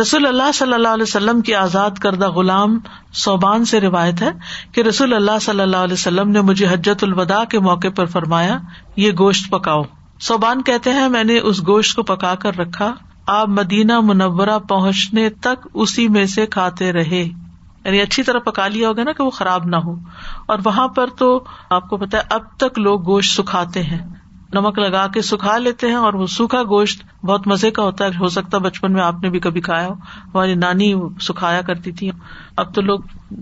رسول اللہ صلی اللہ علیہ وسلم کی آزاد کردہ غلام صوبان سے روایت ہے کہ رسول اللہ صلی اللہ علیہ وسلم نے مجھے حجت الوداع کے موقع پر فرمایا، یہ گوشت پکاؤ۔ صوبان کہتے ہیں، میں نے اس گوشت کو پکا کر رکھا، آپ مدینہ منورہ پہنچنے تک اسی میں سے کھاتے رہے۔ یعنی اچھی طرح پکا لیا ہوگا نا کہ وہ خراب نہ ہو۔ اور وہاں پر تو آپ کو پتا ہے، اب تک لوگ گوشت سکھاتے ہیں۔ نمک لگا کے سکھا لیتے ہیں اور وہ سوکھا گوشت بہت مزے کا ہوتا ہے۔ ہو سکتا ہے بچپن میں آپ نے بھی کبھی کھایا ہو۔ ہماری نانی سکھایا کرتی تھی اب تو لوگ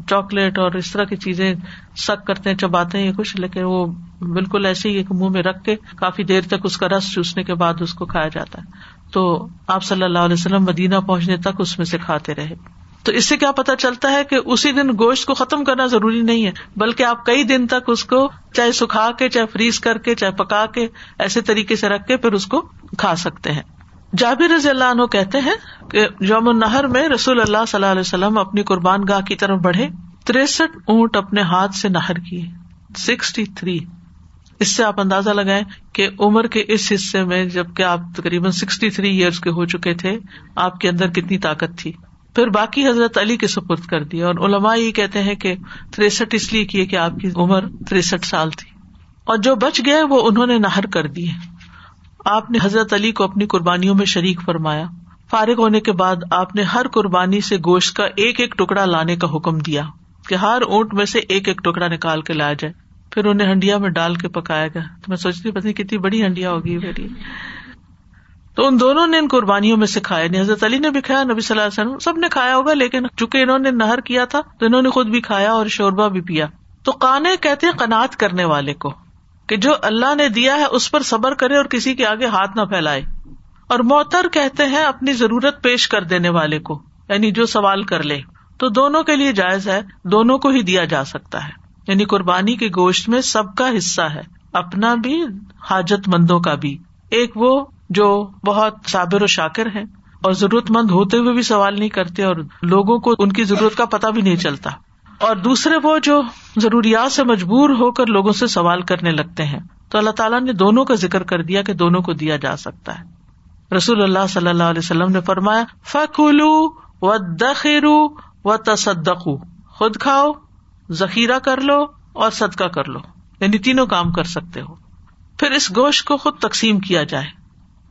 چاکلیٹ اور اس طرح کی چیزیں سک کرتے ہیں، چباتے ہیں کچھ لیکن وہ بالکل ایسے ہی منہ میں رکھ کے کافی دیر تک اس کا رس چوسنے کے بعد اس کو کھایا جاتا ہے۔ تو آپ صلی اللہ علیہ وسلم مدینہ پہنچنے تک اس میں سے کھاتے رہے۔ تو اس سے کیا پتا چلتا ہے کہ اسی دن گوشت کو ختم کرنا ضروری نہیں ہے، بلکہ آپ کئی دن تک اس کو چاہے سکھا کے، چاہے فریز کر کے، چاہے پکا کے، ایسے طریقے سے رکھ کے پھر اس کو کھا سکتے ہیں۔ جابر رضی اللہ عنہ کہتے ہیں کہ یوم النہر میں رسول اللہ صلی اللہ علیہ وسلم اپنی قربان گاہ کی طرف بڑھے، تریسٹھ اونٹ اپنے ہاتھ سے نہر کیے، سکسٹی تھری۔ اس سے آپ اندازہ لگائیں کہ عمر کے اس حصے میں جبکہ آپ تقریباً سکسٹی تھری ایئرس کے ہو چکے تھے، آپ کے اندر کتنی طاقت تھی۔ پھر باقی حضرت علی کے سپرد کر دیا اور علماء یہ کہتے ہیں کہ تریسٹھ اس لیے کیے کہ آپ کی عمر تریسٹھ سال تھی۔ اور جو بچ گئے وہ انہوں نے نہر کر دیے آپ نے حضرت علی کو اپنی قربانیوں میں شریک فرمایا۔ فارغ ہونے کے بعد آپ نے ہر قربانی سے گوشت کا ایک ایک ٹکڑا لانے کا حکم دیا کہ ہر اونٹ میں سے ایک ایک ٹکڑا نکال کے لایا جائے۔ پھر انہیں ہنڈیا میں ڈال کے پکایا گیا۔ تو میں سوچتی پتہ کتنی بڑی ہنڈیا ہوگی میری۔ تو ان دونوں نے ان قربانیوں میں سے کھایا نہیں۔ حضرت علی نے بھی کھایا، نبی صلی اللہ علیہ وسلم سب نے کھایا ہوگا، لیکن چونکہ انہوں نے نہر کیا تھا تو انہوں نے خود بھی کھایا اور شوربا بھی پیا۔ تو کانے کہتے ہیں قناط کرنے والے کو کہ جو اللہ نے دیا ہے اس پر صبر کرے اور کسی کے آگے ہاتھ نہ پھیلائے۔ اور موتر کہتے ہیں اپنی ضرورت پیش کر دینے والے کو یعنی جو سوال کر لے۔ تو دونوں کے لیے جائز ہے، دونوں کو ہی دیا جا سکتا ہے۔ یعنی قربانی کے گوشت میں سب کا حصہ ہے، اپنا بھی، حاجت مندوں کا بھی۔ ایک وہ جو بہت صابر و شاکر ہے اور ضرورت مند ہوتے ہوئے بھی سوال نہیں کرتے اور لوگوں کو ان کی ضرورت کا پتا بھی نہیں چلتا۔ اور دوسرے وہ جو ضروریات سے مجبور ہو کر لوگوں سے سوال کرنے لگتے ہیں۔ تو اللہ تعالیٰ نے دونوں کا ذکر کر دیا کہ دونوں کو دیا جا سکتا ہے۔ رسول اللہ صلی اللہ علیہ وسلم نے فرمایا فکلو و دخیرو و تصدقو خود کھاؤ، ذخیرہ کر لو اور صدقہ کر لو۔ یعنی تینوں کام کر سکتے ہو۔ پھر اس گوشت کو خود تقسیم کیا جائے۔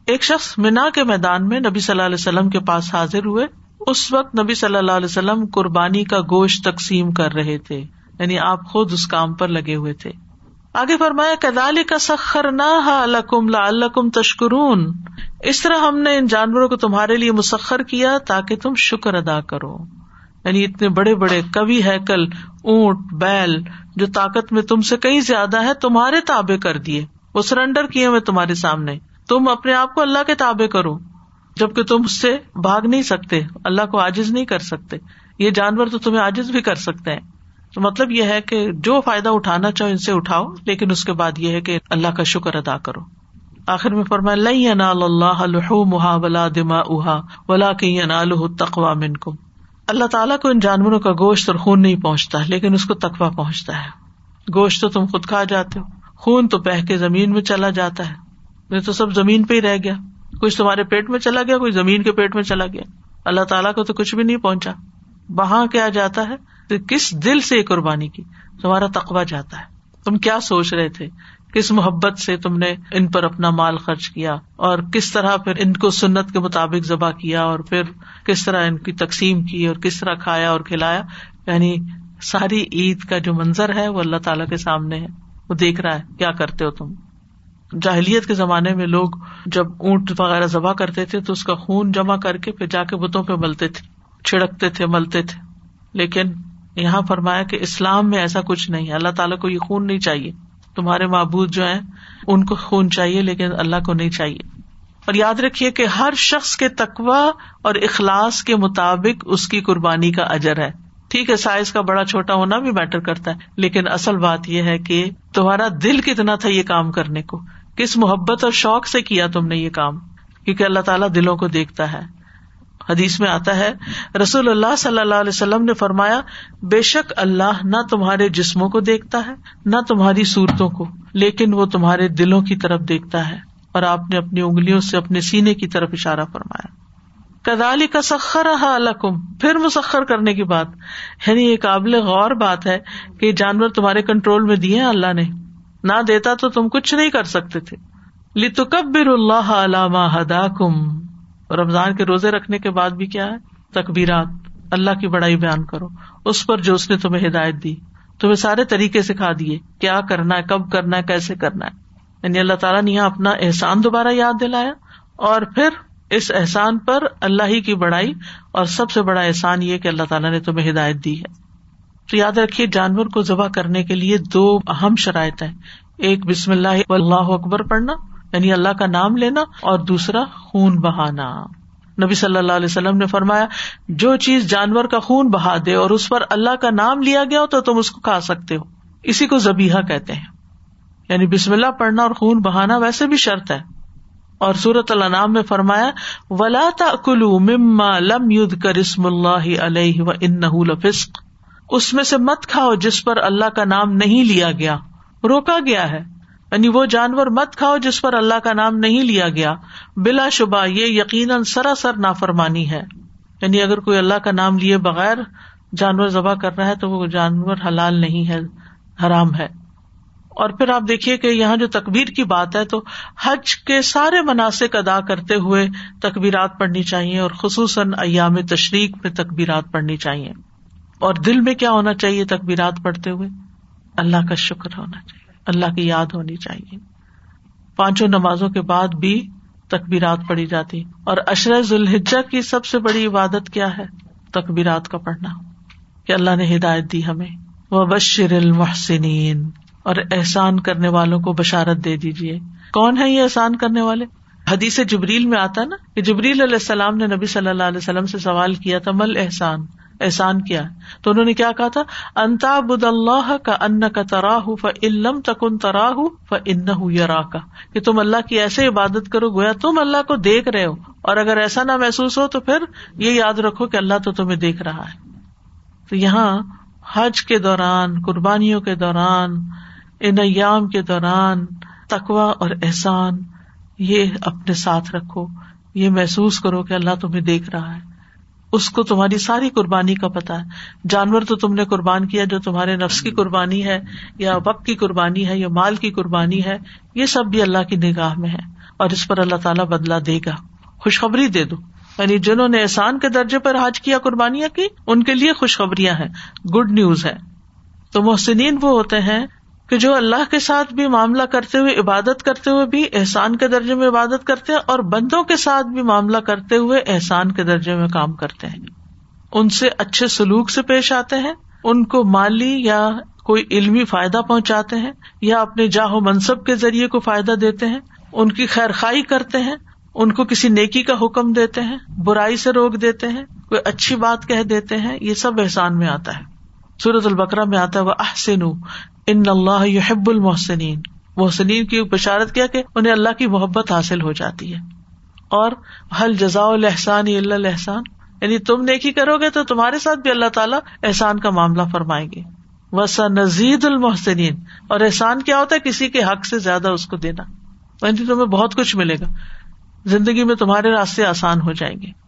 ایک شخص مینا کے میدان میں نبی صلی اللہ علیہ وسلم کے پاس حاضر ہوئے۔ اس وقت نبی صلی اللہ علیہ وسلم قربانی کا گوشت تقسیم کر رہے تھے یعنی آپ خود اس کام پر لگے ہوئے تھے۔ آگے فرمایا کدالی کا سخر نہ تشکرون اس طرح ہم نے ان جانوروں کو تمہارے لیے مسخر کیا تاکہ تم شکر ادا کرو۔ یعنی اتنے بڑے بڑے کبھی ہے کل اونٹ، بیل، جو طاقت میں تم سے کئی زیادہ ہے، تمہارے تابے کر دیے۔ وہ سرینڈر کیے میں تمہارے سامنے۔ تم اپنے آپ کو اللہ کے تابے کرو، جبکہ تم اس سے بھاگ نہیں سکتے، اللہ کو آجز نہیں کر سکتے۔ یہ جانور تو تمہیں آجز بھی کر سکتے ہیں۔ تو مطلب یہ ہے کہ جو فائدہ اٹھانا چاہو، ان سے اٹھاؤ، لیکن اس کے بعد یہ ہے کہ اللہ کا شکر ادا کرو۔ آخر میں فرمایا لئی انال اللہ محا ولا دما اہا ولا کہ انال تقوا من کم اللہ تعالیٰ کو ان جانوروں کا گوشت اور خون نہیں پہنچتا، لیکن اس کو تقوا پہنچتا ہے۔ گوشت تو تم خود کھا جاتے ہو، خون تو بہ کے زمین میں چلا جاتا ہے۔ تو سب زمین پہ ہی رہ گیا۔ کچھ تمہارے پیٹ میں چلا گیا کوئی زمین کے پیٹ میں چلا گیا۔ اللہ تعالیٰ کو تو کچھ بھی نہیں پہنچا۔ وہاں کیا جاتا ہے؟ تو کس دل سے یہ قربانی کی؟ تمہارا تقوا جاتا ہے۔ تم کیا سوچ رہے تھے؟ کس محبت سے تم نے ان پر اپنا مال خرچ کیا؟ اور کس طرح پھر ان کو سنت کے مطابق ذبح کیا؟ اور پھر کس طرح ان کی تقسیم کی؟ اور کس طرح کھایا اور کھلایا؟ یعنی ساری عید کا جو منظر ہے، وہ اللہ تعالیٰ کے سامنے ہے۔ وہ دیکھ رہا ہے، کیا کرتے ہو تم؟ جاہلیت کے زمانے میں لوگ جب اونٹ وغیرہ ذبح کرتے تھے تو اس کا خون جمع کر کے پھر جا کے بتوں پہ ملتے تھے، چھڑکتے تھے، ملتے تھے۔ لیکن یہاں فرمایا کہ اسلام میں ایسا کچھ نہیں ہے۔ اللہ تعالیٰ کو یہ خون نہیں چاہیے۔ تمہارے معبود جو ہیں، ان کو خون چاہیے، لیکن اللہ کو نہیں چاہیے۔ اور یاد رکھیے کہ ہر شخص کے تقوا اور اخلاص کے مطابق اس کی قربانی کا اجر ہے۔ ٹھیک ہے، سائز کا بڑا چھوٹا ہونا بھی میٹر کرتا ہے، لیکن اصل بات یہ ہے کہ تمہارا دل کتنا تھا یہ کام کرنے کو۔ کس محبت اور شوق سے کیا تم نے یہ کام؟ کیونکہ اللہ تعالیٰ دلوں کو دیکھتا ہے۔ حدیث میں آتا ہے، رسول اللہ صلی اللہ علیہ وسلم نے فرمایا، بے شک اللہ نہ تمہارے جسموں کو دیکھتا ہے، نہ تمہاری صورتوں کو، لیکن وہ تمہارے دلوں کی طرف دیکھتا ہے۔ اور آپ نے اپنی انگلیوں سے اپنے سینے کی طرف اشارہ فرمایا۔ کدالی کا سخر رہا الکم پھر مسخر کرنے کی بات۔ یعنی یہ قابل غور بات ہے کہ جانور تمہارے کنٹرول میں دیے اللہ نے۔ نہ دیتا تو تم کچھ نہیں کر سکتے تھے۔ لتکبر اللہ علامہ ہدا کم رمضان کے روزے رکھنے کے بعد بھی کیا ہے؟ تقبیرات اللہ کی بڑائی بیان کرو۔ اس پر جو اس نے تمہیں ہدایت دی۔ تمہیں سارے طریقے سکھا دیے۔ کیا کرنا ہے؟ کب کرنا ہے؟ کیسے کرنا ہے؟ یعنی اللہ تعالیٰ نے یہاں اپنا احسان دوبارہ یاد دلایا۔ اور پھر اس احسان پر اللہ ہی کی بڑائی اور سب سے بڑا احسان یہ کہ اللہ تعالیٰ نے تمہیں ہدایت دی ہے۔ تو یاد رکھیے، جانور کو ذبح کرنے کے لیے دو اہم شرائط ہیں۔ ایک، بسم اللہ اللہ اکبر پڑھنا یعنی اللہ کا نام لینا، اور دوسرا، خون بہانا۔ نبی صلی اللہ علیہ وسلم نے فرمایا، جو چیز جانور کا خون بہا دے اور اس پر اللہ کا نام لیا گیا ہو تو تم اس کو کھا سکتے ہو۔ اسی کو زبیحا کہتے ہیں۔ یعنی بسم اللہ پڑھنا اور خون بہانا ویسے بھی شرط ہے۔ اور سورت اللہ نام میں فرمایا، ولا کلو مما لم ید کر اسم اللہ علیہ و ان لفسق۔ اس میں سے مت کھاؤ جس پر اللہ کا نام نہیں لیا گیا۔ روکا گیا ہے۔ یعنی وہ جانور مت کھاؤ جس پر اللہ کا نام نہیں لیا گیا۔ بلا شبہ یہ یقیناً سراسر نافرمانی ہے۔ یعنی اگر کوئی اللہ کا نام لیے بغیر جانور ذبح کر رہا ہے تو وہ جانور حلال نہیں ہے، حرام ہے۔ اور پھر آپ دیکھیے کہ یہاں جو تقبیر کی بات ہے تو حج کے سارے مناسب ادا کرتے ہوئے تقبیرات پڑھنی چاہیے اور خصوصاً ایام تشریق میں تقبیرات پڑھنی چاہیے۔ اور دل میں کیا ہونا چاہیے تقبیرات پڑھتے ہوئے؟ اللہ کا شکر ہونا چاہیے، اللہ کی یاد ہونی چاہیے۔ پانچوں نمازوں کے بعد بھی تقبیرات پڑھی جاتی۔ اور اشر ذوالحجہ کی سب سے بڑی عبادت کیا ہے؟ تقبیرات کا پڑھنا۔ کہ اللہ نے ہدایت دی ہمیں۔ وہ بشر المحسنین اور احسان کرنے والوں کو بشارت دے دیجیے کون ہے یہ احسان کرنے والے؟ حدیث جبریل میں آتا نا کہ جبریل علیہ السلام نے نبی صلی اللہ علیہ وسلم سے سوال کیا تھا، مل احسان۔ احسان کیا۔ تو انہوں نے کیا کہا تھا؟ انتا بد اللہ کا ان کا تراہ ف علم تکن تراہ ف ان یرا کا کہ تم اللہ کی ایسے عبادت کرو گویا تم اللہ کو دیکھ رہے ہو۔ اور اگر ایسا نہ محسوس ہو تو پھر یہ یاد رکھو کہ اللہ تو تمہیں دیکھ رہا ہے۔ تو یہاں حج کے دوران، قربانیوں کے دوران، ان ایام کے دوران تقوا اور احسان، یہ اپنے ساتھ رکھو۔ یہ محسوس کرو کہ اللہ تمہیں دیکھ رہا ہے۔ اس کو تمہاری ساری قربانی کا پتا ہے۔ جانور تو تم نے قربان کیا جو تمہارے نفس کی قربانی ہے، یا وقت کی قربانی ہے، یا مال کی قربانی ہے، یہ سب بھی اللہ کی نگاہ میں ہے۔ اور اس پر اللہ تعالیٰ بدلا دے گا۔ خوشخبری دے دو۔ یعنی جنہوں نے احسان کے درجے پر حج کیا، قربانیاں کی، ان کے لیے خوشخبریاں ہیں۔ گڈ نیوز ہے۔ تو محسنین وہ ہوتے ہیں کہ جو اللہ کے ساتھ بھی معاملہ کرتے ہوئے عبادت کرتے ہوئے بھی احسان کے درجے میں عبادت کرتے ہیں اور بندوں کے ساتھ بھی معاملہ کرتے ہوئے احسان کے درجے میں کام کرتے ہیں۔ ان سے اچھے سلوک سے پیش آتے ہیں، ان کو مالی یا کوئی علمی فائدہ پہنچاتے ہیں یا اپنے جاہو منصب کے ذریعے کو فائدہ دیتے ہیں۔ ان کی خیر خائی کرتے ہیں، ان کو کسی نیکی کا حکم دیتے ہیں، برائی سے روک دیتے ہیں، کوئی اچھی بات کہہ دیتے ہیں، یہ سب احسان میں آتا ہے۔ سورت البکرا میں آتا ہے وہ احسن ان اللہ یحب المحسنین۔ محسنین کی بشارت کیا کہ انہیں اللہ کی محبت حاصل ہو جاتی ہے۔ اور حل جزا الحسان اللہ احسان یعنی تم نیکی کرو گے تو تمہارے ساتھ بھی اللہ تعالیٰ احسان کا معاملہ فرمائیں گے۔ وسا نزید المحسنین۔ اور احسان کیا ہوتا ہے؟ کسی کے حق سے زیادہ اس کو دینا۔ یعنی تمہیں بہت کچھ ملے گا۔ زندگی میں تمہارے راستے آسان ہو جائیں گے۔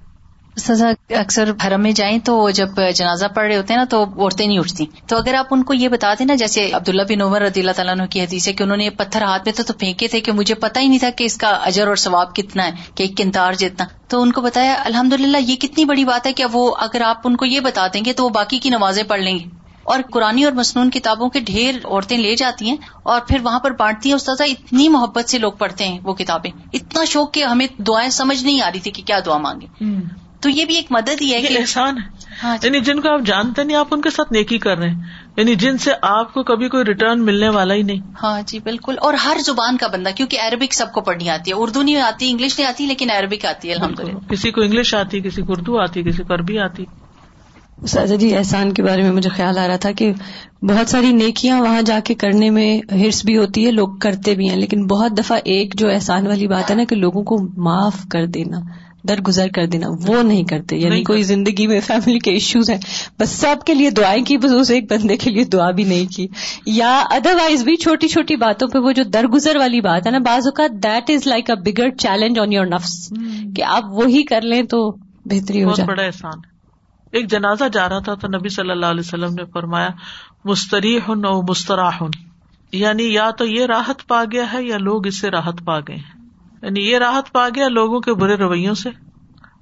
سزا اکثر حرم میں جائیں تو جب جنازہ پڑھ رہے ہوتے ہیں نا تو عورتیں نہیں اٹھتی۔ تو اگر آپ ان کو یہ بتا دیں نا جیسے عبداللہ بن عمر رضی اللہ تعالیٰ عنہ کی حدیث ہے کہ انہوں نے پتھر ہاتھ میں تو, تو پھینکے تھے کہ مجھے پتا ہی نہیں تھا کہ اس کا اجر اور ثواب کتنا ہے کہ ایک کنتار جتنا۔ تو ان کو بتایا الحمد للہ یہ کتنی بڑی بات ہے کہ وہ اگر آپ ان کو یہ بتا دیں گے تو وہ باقی کی نمازیں پڑھ لیں گے۔ اور قرآن اور مصنون کتابوں کے ڈھیر عورتیں لے جاتی ہیں اور پھر وہاں پر بانٹتی ہیں استاذہ اتنی محبت سے لوگ پڑھتے ہیں وہ کتابیں۔ اتنا شوق کہ ہمیں دعائیں سمجھ نہیں آ رہی تھی کہ کیا دعا مانگے تو یہ بھی ایک مدد ہی ہے کہ احسان ہے۔ ہاں جی۔ یعنی جن کو آپ جانتے نہیں آپ ان کے ساتھ نیکی کر رہے ہیں۔ یعنی جن سے آپ کو کبھی کوئی ریٹرن ملنے والا ہی نہیں۔ ہاں جی بالکل۔ اور ہر زبان کا بندہ کیونکہ عربک سب کو پڑھنی آتی ہے۔ اردو نہیں آتی انگلش نہیں آتی لیکن عربک آتی ہے الحمد للہ کسی کو انگلش آتی کسی کو اردو آتی کسی کو عربی آتی۔ سازا جی احسان کے بارے میں مجھے خیال آ رہا تھا کہ بہت ساری نیکیاں وہاں جا کے کرنے میں ہرس بھی ہوتی ہے لوگ کرتے بھی ہیں لیکن بہت دفعہ ایک جو احسان والی بات ہے نا کہ لوگوں کو معاف کر دینا۔ درگزر کر دینا وہ نہیں کرتے۔ یعنی کوئی زندگی میں فیملی کے ایشوز ہیں۔ بس سب کے لیے دعائیں کی بس ایک بندے کے لیے دعا بھی نہیں کی۔ یا ادر وائز بھی چھوٹی چھوٹی باتوں پہ وہ جو درگزر والی بات ہے نا بعض اوقات that is like a bigger challenge on your نفس کہ آپ وہی کر لیں تو بہتری ہو جائے۔ بڑا احسان۔ ایک جنازہ جا رہا تھا تو نبی صلی اللہ علیہ وسلم نے فرمایا مستری ہن اور مستراہ یعنی یا تو یہ راحت پا گیا ہے یا لوگ اس سے راحت پا گئے ہیں۔ یعنی یہ راحت پا گیا لوگوں کے برے رویوں سے،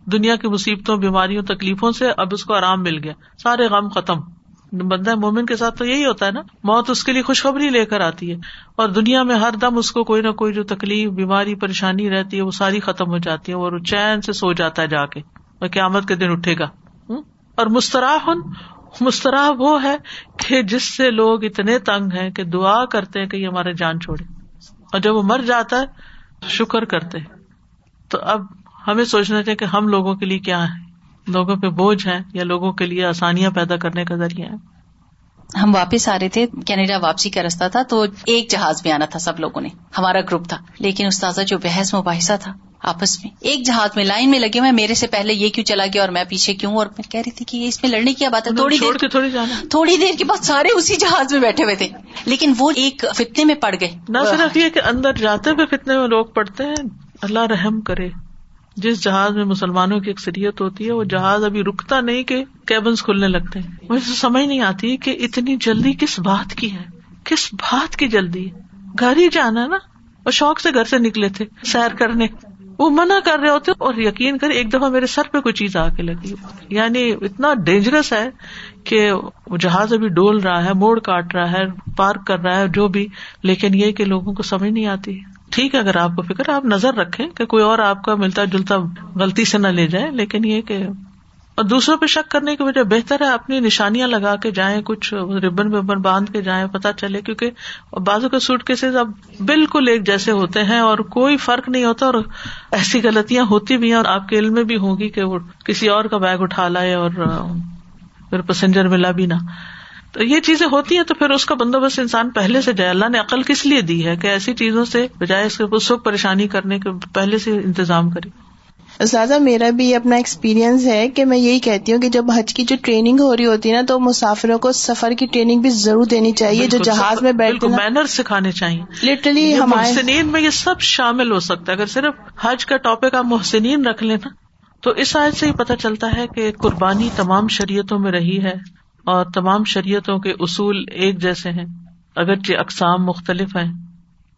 دنیا کی مصیبتوں، بیماریوں، تکلیفوں سے، اب اس کو آرام مل گیا۔ سارے غم ختم۔ بندہ مومن کے ساتھ تو یہی ہوتا ہے نا، موت اس کے لیے خوشخبری لے کر آتی ہے۔ اور دنیا میں ہر دم اس کو کوئی نہ کوئی جو تکلیف، بیماری، پریشانی رہتی ہے، وہ ساری ختم ہو جاتی ہے، اور چین سے سو جاتا ہے جا کے۔ اور قیامت کے دن اٹھے گا۔ اور مستراہ مستراہ وہ ہے کہ جس سے لوگ اتنے تنگ ہیں کہ دعا کرتے ہیں کہ یہ ہمارے جان چھوڑے۔ اور جب وہ مر جاتا ہے شکر کرتے تو اب ہمیں سوچنا چاہیے کہ ہم لوگوں کے لیے کیا ہے۔ لوگوں پہ بوجھ ہے یا لوگوں کے لیے آسانیاں پیدا کرنے کا ذریعہ ہے۔ ہم واپس آ رہے تھے، کینیڈا واپسی کا رستہ تھا تو ایک جہاز میں آنا تھا سب لوگوں نے۔ ہمارا گروپ تھا، لیکن استاذہ جو بحث مباحثہ تھا۔ آپس میں۔ ایک جہاز میں لائن میں لگے ہوئے میرے سے پہلے یہ کیوں چلا گیا اور میں پیچھے کیوں؟ اور میں کہہ رہی تھی کہ اس میں لڑنے کی بات ہے تھوڑی دیر تھوڑی جانا۔ تھوڑی دیر کے بعد سارے اسی جہاز میں بیٹھے ہوئے تھے۔ لیکن وہ ایک فتنے میں پڑ گئے۔ نہ صرف یہ کہ اندر جاتے ہوئے فتنے میں لوگ پڑتے ہیں اللہ رحم کرے۔ جس جہاز میں مسلمانوں کی اکثریت ہوتی ہے وہ جہاز ابھی رکتا نہیں کہ کیبنس کھلنے لگتے ہیں۔ مجھے سمجھ نہیں آتی کہ اتنی جلدی کس بات کی ہے کس بات کی جلدی گھر ہی جانا نا۔ اور شوق سے گھر سے نکلے تھے سیر کرنے۔ وہ منع کر رہے ہوتے اور یقین کر ایک دفعہ میرے سر پہ کوئی چیز آ کے لگی۔ یعنی اتنا ڈینجرس ہے کہ جہاز ابھی ڈول رہا ہے، موڑ کاٹ رہا ہے، پارک کر رہا ہے، جو بھی۔ لیکن یہ کہ لوگوں کو سمجھ نہیں آتی۔ ٹھیک ہے، اگر آپ کو فکر آپ نظر رکھیں کہ کوئی اور آپ کا ملتا جلتا غلطی سے نہ لے جائے، لیکن یہ کہ اور دوسروں پہ شک کرنے کی وجہ بہتر ہے اپنی نشانیاں لگا کے جائیں، کچھ ربن وبن باندھ کے جائیں پتا چلے، کیونکہ بازو کے سوٹ کیسز اب بالکل ایک جیسے ہوتے ہیں اور کوئی فرق نہیں ہوتا اور ایسی غلطیاں ہوتی بھی ہیں اور آپ کے علم میں بھی ہوگی کہ وہ کسی اور کا بیگ اٹھا لائے اور پھر پیسنجر ملا بھی نہ۔ تو یہ چیزیں ہوتی ہیں تو پھر اس کا بندوبست انسان پہلے سے جائے۔ اللہ نے عقل کس لیے دی ہے کہ ایسی چیزوں سے بجائے اس کو پریشانی کرنے کے پہلے سے انتظام کرے؟ زیادہ میرا بھی اپنا ایکسپیرینس ہے کہ میں یہی کہتی ہوں کہ جب حج کی جو ٹریننگ ہو رہی ہوتی ہے نا تو مسافروں کو سفر کی ٹریننگ بھی ضرور دینی چاہیے جو جہاز میں بیٹھ مینر سکھانے چاہیے۔ لٹرلی محسنین میں یہ سب شامل ہو سکتا ہے۔ اگر صرف حج کا ٹاپک آپ محسنین رکھ لینا تو اس آج سے ہی پتہ چلتا ہے کہ قربانی تمام شریعتوں میں رہی ہے اور تمام شریعتوں کے اصول ایک جیسے ہیں۔ اگرچہ اقسام مختلف ہیں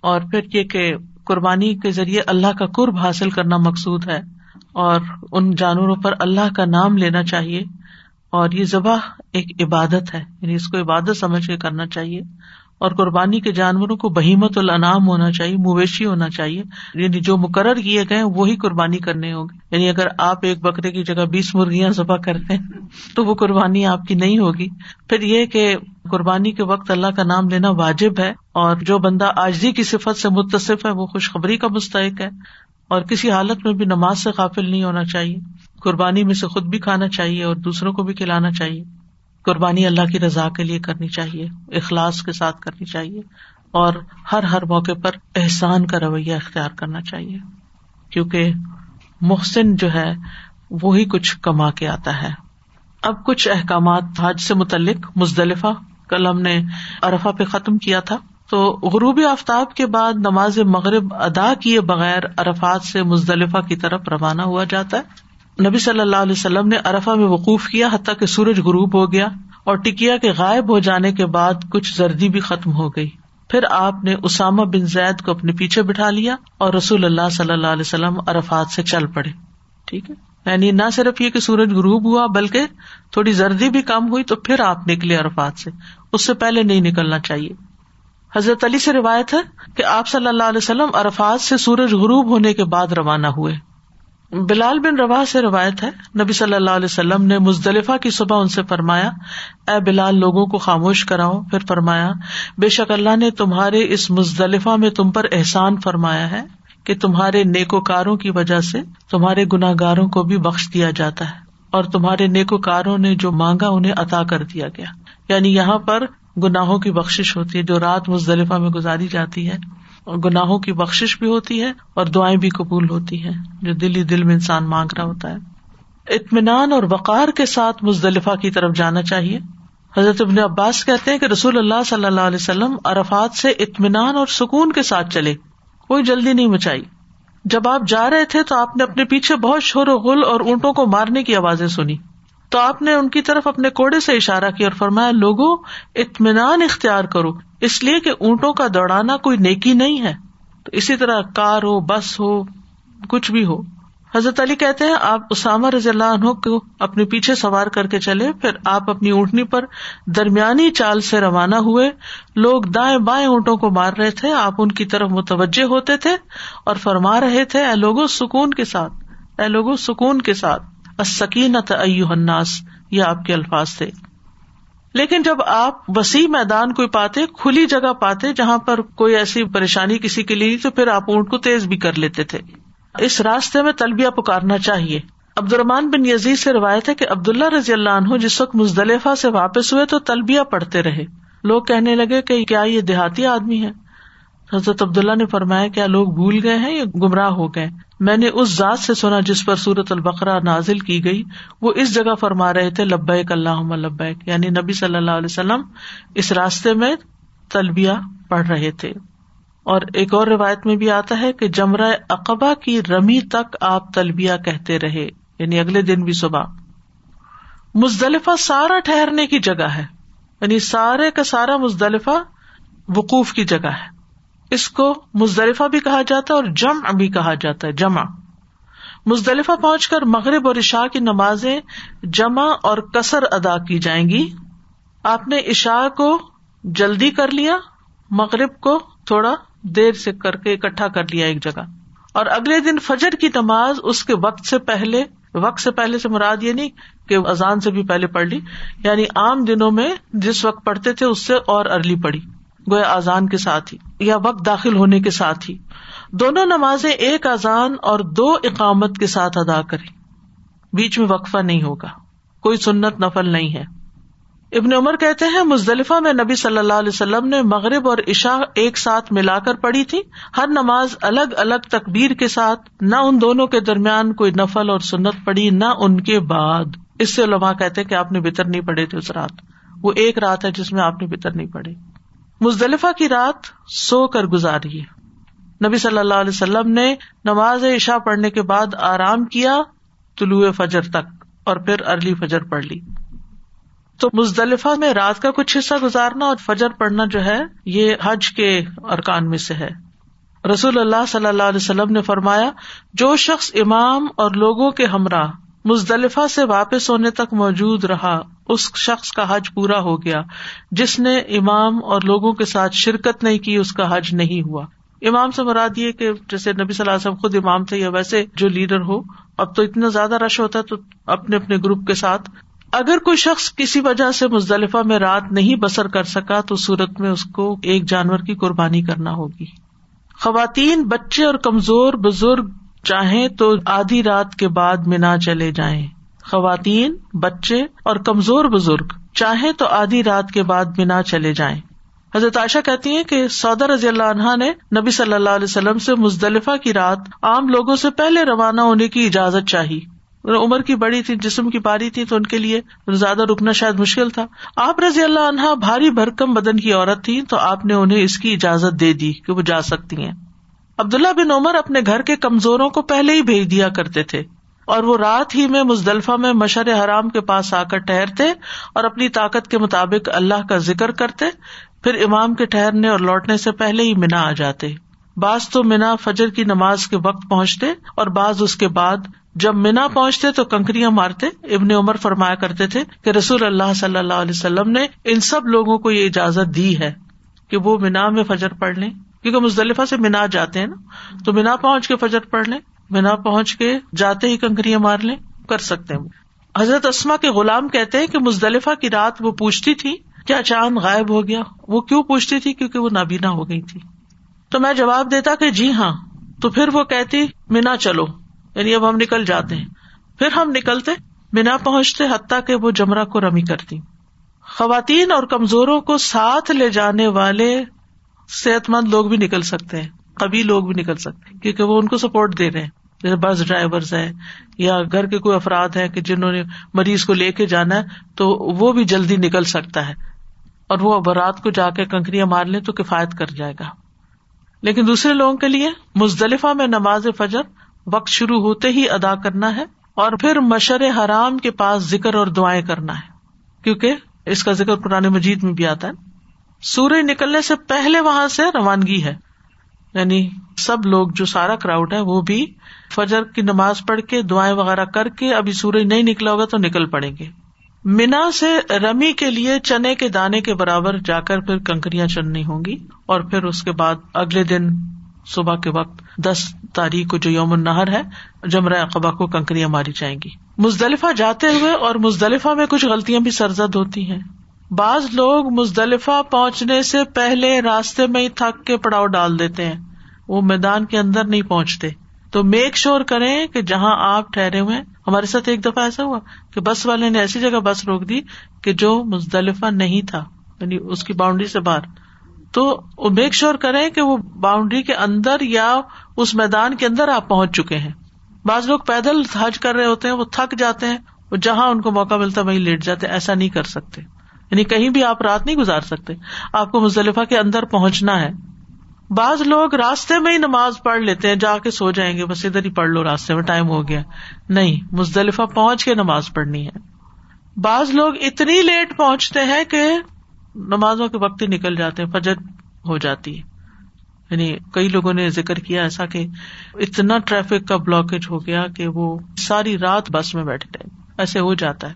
اور پھر یہ کہ قربانی کے ذریعے اللہ کا قرب حاصل کرنا مقصود ہے۔ اور ان جانوروں پر اللہ کا نام لینا چاہیے اور یہ ذبح ایک عبادت ہے یعنی اس کو عبادت سمجھ کے کرنا چاہیے اور قربانی کے جانوروں کو بہیمت الانام ہونا چاہیے، مویشی ہونا چاہیے یعنی جو مقرر کیے گئے وہی قربانی کرنے ہوں گے۔ یعنی اگر آپ ایک بکرے کی جگہ بیس مرغیاں ذبح کرتے ہیں تو وہ قربانی آپ کی نہیں ہوگی۔ پھر یہ کہ قربانی کے وقت اللہ کا نام لینا واجب ہے اور جو بندہ آجزی کی صفت سے متصف ہے، وہ خوشخبری کا مستحق ہے۔ اور کسی حالت میں بھی نماز سے قافل نہیں ہونا چاہیے۔ قربانی میں سے خود بھی کھانا چاہیے اور دوسروں کو بھی کھلانا چاہیے۔ قربانی اللہ کی رضا کے لیے کرنی چاہیے، اخلاص کے ساتھ کرنی چاہیے اور ہر ہر موقع پر احسان کا رویہ اختیار کرنا چاہیے۔ کیونکہ محسن جو ہے، وہی کچھ کما کے آتا ہے۔ اب کچھ احکامات حج سے متعلق مزدلفہ، کل ہم نے ارفا پہ ختم کیا تھا۔ تو غروبی آفتاب کے بعد نماز مغرب ادا کیے بغیر ارفات سے مزدلفہ کی طرف روانہ ہوا جاتا ہے۔ نبی صلی اللہ علیہ وسلم نے ارفا میں وقوف کیا حتیٰ کہ سورج غروب ہو گیا اور ٹکیا کے غائب ہو جانے کے بعد کچھ زردی بھی ختم ہو گئی۔ پھر آپ نے اسامہ بن زید کو اپنے پیچھے بٹھا لیا اور رسول اللہ صلی اللہ علیہ وسلم ارفات سے چل پڑے۔ ٹھیک ہے؟ یعنی نہ صرف یہ کہ سورج غروب ہوا بلکہ تھوڑی زردی بھی کم ہوئی تو پھر آپ نکلے عرفات سے۔ اس سے پہلے نہیں نکلنا چاہیے۔ حضرت علی سے روایت ہے کہ آپ صلی اللہ علیہ وسلم عرفات سے سورج غروب ہونے کے بعد روانہ ہوئے۔ بلال بن روا سے روایت ہے، نبی صلی اللہ علیہ وسلم نے مزدلفہ کی صبح ان سے فرمایا، اے بلال لوگوں کو خاموش کراؤ پھر فرمایا، بے شک اللہ نے تمہارے اس مزدلفہ میں تم پر احسان فرمایا ہے کہ تمہارے نیکوکاروں کی وجہ سے تمہارے گناگاروں کو بھی بخش دیا جاتا ہے اور تمہارے نیکوکاروں نے جو مانگا انہیں عطا کر دیا گیا۔ یعنی یہاں پر گناہوں کی بخش ہوتی ہے، جو رات مزدلفہ میں گزاری جاتی ہے، اور گناہوں کی بخش بھی ہوتی ہے اور دعائیں بھی قبول ہوتی ہیں، جو دل ہی دل میں انسان مانگ رہا ہوتا ہے۔ اطمینان اور وقار کے ساتھ مزدلفہ کی طرف جانا چاہیے۔ حضرت ابن عباس کہتے ہیں کہ رسول اللہ صلی اللہ علیہ وسلم عرفات سے اطمینان اور سکون کے ساتھ چلے۔ کوئی جلدی نہیں مچائی۔ جب آپ جا رہے تھے تو آپ نے اپنے پیچھے بہت شور و غل اور اونٹوں کو مارنے کی آوازیں سنی۔ تو آپ نے ان کی طرف اپنے کوڑے سے اشارہ کیا اور فرمایا لوگوں اطمینان اختیار کرو۔ اس لیے کہ اونٹوں کا دوڑانا کوئی نیکی نہیں ہے۔ تو اسی طرح کار ہو، بس ہو، کچھ بھی ہو۔ حضرت علی کہتے ہیں، آپ اسامہ رضی اللہ عنہ کو اپنے پیچھے سوار کر کے چلے، پھر آپ اپنی اونٹنی پر درمیانی چال سے روانہ ہوئے۔ لوگ دائیں بائیں اونٹوں کو مار رہے تھے، آپ ان کی طرف متوجہ ہوتے تھے اور فرما رہے تھے، اے لوگوں سکون کے ساتھ، اے لوگوں سکون کے ساتھ۔ سکینت الناس، یہ آپ کے الفاظ تھے۔ لیکن جب آپ وسیع میدان کوئی پاتے، کھلی جگہ پاتے جہاں پر کوئی ایسی پریشانی کسی کے لیے، تو پھر آپ اونٹ کو تیز بھی کر لیتے تھے۔ اس راستے میں تلبیہ پکارنا چاہیے۔ عبد الرحمان بن یزید سے روایت ہے کہ عبد اللہ رضی اللہ عنہ جس وقت مزدلفہ سے واپس ہوئے تو تلبیہ پڑھتے رہے۔ لوگ کہنے لگے کہ کیا یہ دیہاتی آدمی ہے؟ حضرت عبداللہ نے فرمایا، کیا لوگ بھول گئے ہیں یا گمراہ ہو گئے میں نے اس ذات سے سنا جس پر سورت البقرا نازل کی گئی۔ وہ اس جگہ فرما رہے تھے، لبیک اللہ لبیک۔ یعنی نبی صلی اللہ علیہ وسلم اس راستے میں تلبیہ پڑھ رہے تھے۔ اور ایک اور روایت میں بھی آتا ہے کہ جمرہ اقبا کی رمی تک آپ تلبیہ کہتے رہے یعنی اگلے دن بھی صبح۔ مزدلفہ سارا ٹھہرنے کی جگہ ہے یعنی سارے کا سارا مزدلفہ وقوف کی جگہ ہے۔ اس کو مزدلفہ بھی کہا جاتا ہے اور جم بھی کہا جاتا ہے، جمع۔ مزدلفہ پہنچ کر مغرب اور عشاء کی نمازیں جمع اور کثر ادا کی جائیں گی۔ آپ نے عشاء کو جلدی کر لیا، مغرب کو تھوڑا دیر سے کر کے اکٹھا کر لیا ایک جگہ۔ اور اگلے دن فجر کی نماز اس کے وقت سے پہلے، وقت سے پہلے سے مراد یہ نہیں کہ اذان سے بھی پہلے پڑھ لی یعنی عام دنوں میں جس وقت پڑھتے تھے اس سے اور ارلی پڑھی۔ گویا اذان کے ساتھ ہی، یا وقت داخل ہونے کے ساتھ ہی۔ دونوں نمازیں ایک اذان اور دو اقامت کے ساتھ ادا کریں۔ بیچ میں وقفہ نہیں ہوگا۔ کوئی سنت نفل نہیں ہے۔ ابن عمر کہتے ہیں، مزدلفہ میں نبی صلی اللہ علیہ وسلم نے مغرب اور عشا ایک ساتھ ملا کر پڑھی تھی۔ ہر نماز الگ الگ تقبیر کے ساتھ، نہ ان دونوں کے درمیان کوئی نفل اور سنت پڑی نہ ان کے بعد۔ اس سے علماء کہتے کہ آپ نے بتر نہیں پڑے تھے اس رات۔ وہ ایک رات ہے جس میں آپ نے بتر نہیں پڑھی مزدلفہ کی رات سو کر گزاری۔ نبی صلی اللہ علیہ وسلم نے نماز عشا پڑھنے کے بعد آرام کیا طلوع فجر تک اور پھر ارلی فجر پڑھ لی۔ تو مزدلفہ میں رات کا کچھ حصہ گزارنا اور فجر پڑنا جو ہے، یہ حج کے ارکان میں سے ہے۔ رسول اللہ صلی اللہ علیہ وسلم نے فرمایا، جو شخص امام اور لوگوں کے ہمراہ مزدلفہ سے واپس ہونے تک موجود رہا، اس شخص کا حج پورا ہو گیا۔ جس نے امام اور لوگوں کے ساتھ شرکت نہیں کی، اس کا حج نہیں ہوا۔ امام سے مراد یہ کہ جیسے نبی صلی اللہ علیہ وسلم خود امام تھے یا ویسے جو لیڈر ہو، اب تو اتنا زیادہ رش ہوتا ہے تو اپنے اپنے گروپ کے ساتھ۔ اگر کوئی شخص کسی وجہ سے مزدلفہ میں رات نہیں بسر کر سکا، تو صورت میں اس کو ایک جانور کی قربانی کرنا ہوگی۔ خواتین، بچے اور کمزور بزرگ چاہیں تو آدھی رات کے بعد مینا چلے جائیں۔ خواتین، بچے اور کمزور بزرگ، چاہیں تو آدھی رات کے بعد مینا چلے جائیں۔ حضرت عائشہ کہتی ہیں کہ سودا رضی اللہ عنہا نے نبی صلی اللہ علیہ وسلم سے مزدلفہ کی رات عام لوگوں سے پہلے روانہ ہونے کی اجازت چاہی۔ عمر کی بڑی تھی، جسم کی پاری تھی، تو ان کے لیے زیادہ رکنا شاید مشکل تھا۔ آپ رضی اللہ عنہا بھاری بھرکم بدن کی عورت تھی تو آپ نے انہیں اس کی اجازت دے دی کہ وہ جا سکتی ہیں۔ عبداللہ بن عمر اپنے گھر کے کمزوروں کو پہلے ہی بھیج دیا کرتے تھے اور وہ رات ہی میں مزدلفہ میں مشر حرام کے پاس آ کر ٹہرتے اور اپنی طاقت کے مطابق اللہ کا ذکر کرتے، پھر امام کے ٹہرنے اور لوٹنے سے پہلے ہی مینا آ جاتے۔ بعض تو مینا فجر کی نماز کے وقت پہنچتے اور بعض اس کے بعد جب مینا پہنچتے تو کنکریاں مارتے۔ ابن عمر فرمایا کرتے تھے کہ رسول اللہ صلی اللہ علیہ وسلم نے ان سب لوگوں کو یہ اجازت دی ہے کہ وہ مینا میں فجر پڑھ لیں۔ کیونکہ مزدلفہ سے مینا جاتے ہیں نا، تو مینا پہنچ کے فجر پڑھ لیں مینا پہنچ کے جاتے ہی کنکریاں مار لیں، کر سکتے ہیں۔ حضرت اسما کے غلام کہتے ہیں کہ مزدلفہ کی رات وہ پوچھتی تھی، کیا چاند غائب ہو گیا؟ وہ کیوں پوچھتی تھی؟ کیونکہ وہ نابینا ہو گئی تھی۔ تو میں جواب دیتا کہ جی ہاں تو پھر وہ کہتی مینا چلو۔ یعنی اب ہم نکل جاتے ہیں۔ پھر ہم نکلتے مینا پہنچتے، حتیٰ کہ وہ جمرہ کو رمی کرتی۔ خواتین اور کمزوروں کو ساتھ لے جانے والے صحت مند لوگ بھی نکل سکتے ہیں کبھی لوگ بھی نکل سکتے ہیں، کیونکہ وہ ان کو سپورٹ دے رہے ہیں۔ جیسے بس ڈرائیور ہیں یا گھر کے کوئی افراد ہیں کہ جنہوں نے مریض کو لے کے جانا ہے، تو وہ بھی جلدی نکل سکتا ہے۔ اور وہ برات کو جا کے کنکریاں مار لیں تو کفایت کر جائے گا۔ لیکن دوسرے لوگوں کے لیے مزدلفہ میں نماز فجر وقت شروع ہوتے ہی ادا کرنا ہے اور پھر مشر حرام کے پاس ذکر اور دعائیں کرنا ہے۔ کیونکہ اس کا ذکر قرآن مجید میں بھی آتا ہے۔ سورج نکلنے سے پہلے وہاں سے روانگی ہے۔ یعنی سب لوگ جو سارا کراؤڈ ہے وہ بھی فجر کی نماز پڑھ کے دعائیں وغیرہ کر کے ابھی سورج نہیں نکلا ہوگا تو نکل پڑیں گے۔ مینا سے رمی کے لیے چنے کے دانے کے برابر جا کر پھر کنکریاں چننی ہوں گی اور پھر اس کے بعد اگلے دن صبح کے وقت دس تاریخ کو جو یوم النہر ہے، جمرہ اقبا کو کنکریاں ماری جائیں گی۔ مزدلفہ جاتے ہوئے اور مزدلفہ میں کچھ غلطیاں بھی سرزد ہوتی ہیں۔ بعض لوگ مزدلفہ پہنچنے سے پہلے راستے میں ہی تھک کے پڑاؤ ڈال دیتے ہیں۔ وہ میدان کے اندر نہیں پہنچتے۔ تو میک شور کریں کہ جہاں آپ ٹھہرے ہوئے ہمارے ساتھ ایک دفعہ ایسا ہوا کہ بس والے نے ایسی جگہ بس روک دی کہ جو مزدلفہ نہیں تھا یعنی اس کی باؤنڈری سے باہر۔ تو میک شور کریں کہ وہ باؤنڈری کے اندر یا اس میدان کے اندر آپ پہنچ چکے ہیں۔ بعض لوگ پیدل حج کر رہے ہوتے ہیں، وہ تھک جاتے ہیں، وہ جہاں ان کو موقع ملتا وہیں لیٹ جاتے ایسا نہیں کر سکتے۔ یعنی کہیں بھی آپ رات نہیں گزار سکتے۔ آپ کو مزدلفہ کے اندر پہنچنا ہے۔ بعض لوگ راستے میں ہی نماز پڑھ لیتے ہیں، جا کے سو جائیں گے، بس ادھر ہی پڑھ لو راستے میں، ٹائم ہو گیا۔ نہیں، مزدلفہ پہنچ کے نماز پڑھنی ہے۔ بعض لوگ اتنی لیٹ پہنچتے ہیں کہ نمازوں کے وقت ہی نکل جاتے ہیں، فجر ہو جاتی ہے۔ یعنی کئی لوگوں نے ذکر کیا ایسا کہ اتنا ٹریفک کا بلاکیج ہو گیا کہ وہ ساری رات بس میں بیٹھے رہے ایسے ہو جاتا ہے۔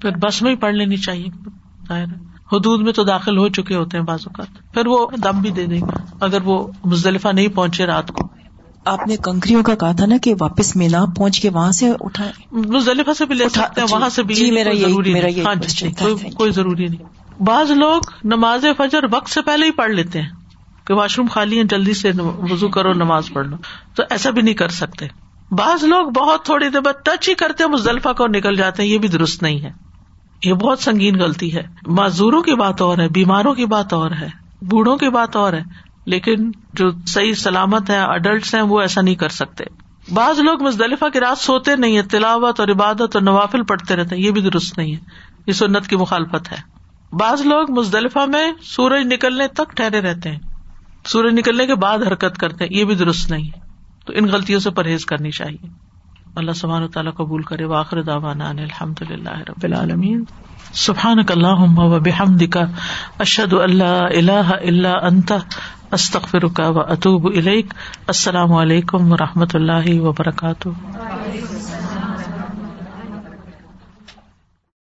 پھر بس میں ہی پڑھ لینی چاہیے۔ حدود میں تو داخل ہو چکے ہوتے ہیں بعض اوقات۔ پھر وہ دم بھی دے دیں گے۔ اگر وہ مزدلفہ نہیں پہنچے رات کو۔ آپ نے کنکریوں کا کہا تھا نا کہ واپس مینا پہنچ کے وہاں سے اٹھائے مزدلفہ سے بھی لے سکتے ہیں وہاں سے بھی جی میرا ہاں جی کوئی ضروری نہیں۔ بعض لوگ نماز فجر وقت سے پہلے ہی پڑھ لیتے ہیں کہ واش روم خالی ہے جلدی سے وزو کرو نماز پڑھ لو۔ تو ایسا بھی نہیں کر سکتے۔ بعض لوگ بہت تھوڑی دیر بعد ٹچ ہی کرتے مزدلفہ کو نکل جاتے ہیں یہ بھی درست نہیں ہے۔ یہ بہت سنگین غلطی ہے۔ معذوروں کی بات اور ہے، بیماروں کی بات اور ہے، بوڑھوں کی بات اور ہے۔ لیکن جو صحیح سلامت ہے اڈلٹس ہیں، وہ ایسا نہیں کر سکتے۔ بعض لوگ مزدلفہ کی رات سوتے نہیں ہے تلاوت اور عبادت اور نوافل پڑھتے رہتے ہیں۔ یہ بھی درست نہیں ہے۔ یہ سنت کی مخالفت ہے۔ بعض لوگ مزدلفہ میں سورج نکلنے تک ٹھہرے رہتے ہیں۔ سورج نکلنے کے بعد حرکت کرتے ہیں۔ یہ بھی درست نہیں ہے۔ تو ان غلطیوں سے پرہیز کرنی چاہیے۔ اللہ سبحانہ تعالیٰ قبول کرے واخر داوانا الحمد للہ رب العالمین. سبحان اللہ و بحمد کا اشد اللہ اللہ اللہ انت استخر کا و اطوب السلام علیکم و رحمۃ اللہ وبرکاتہ.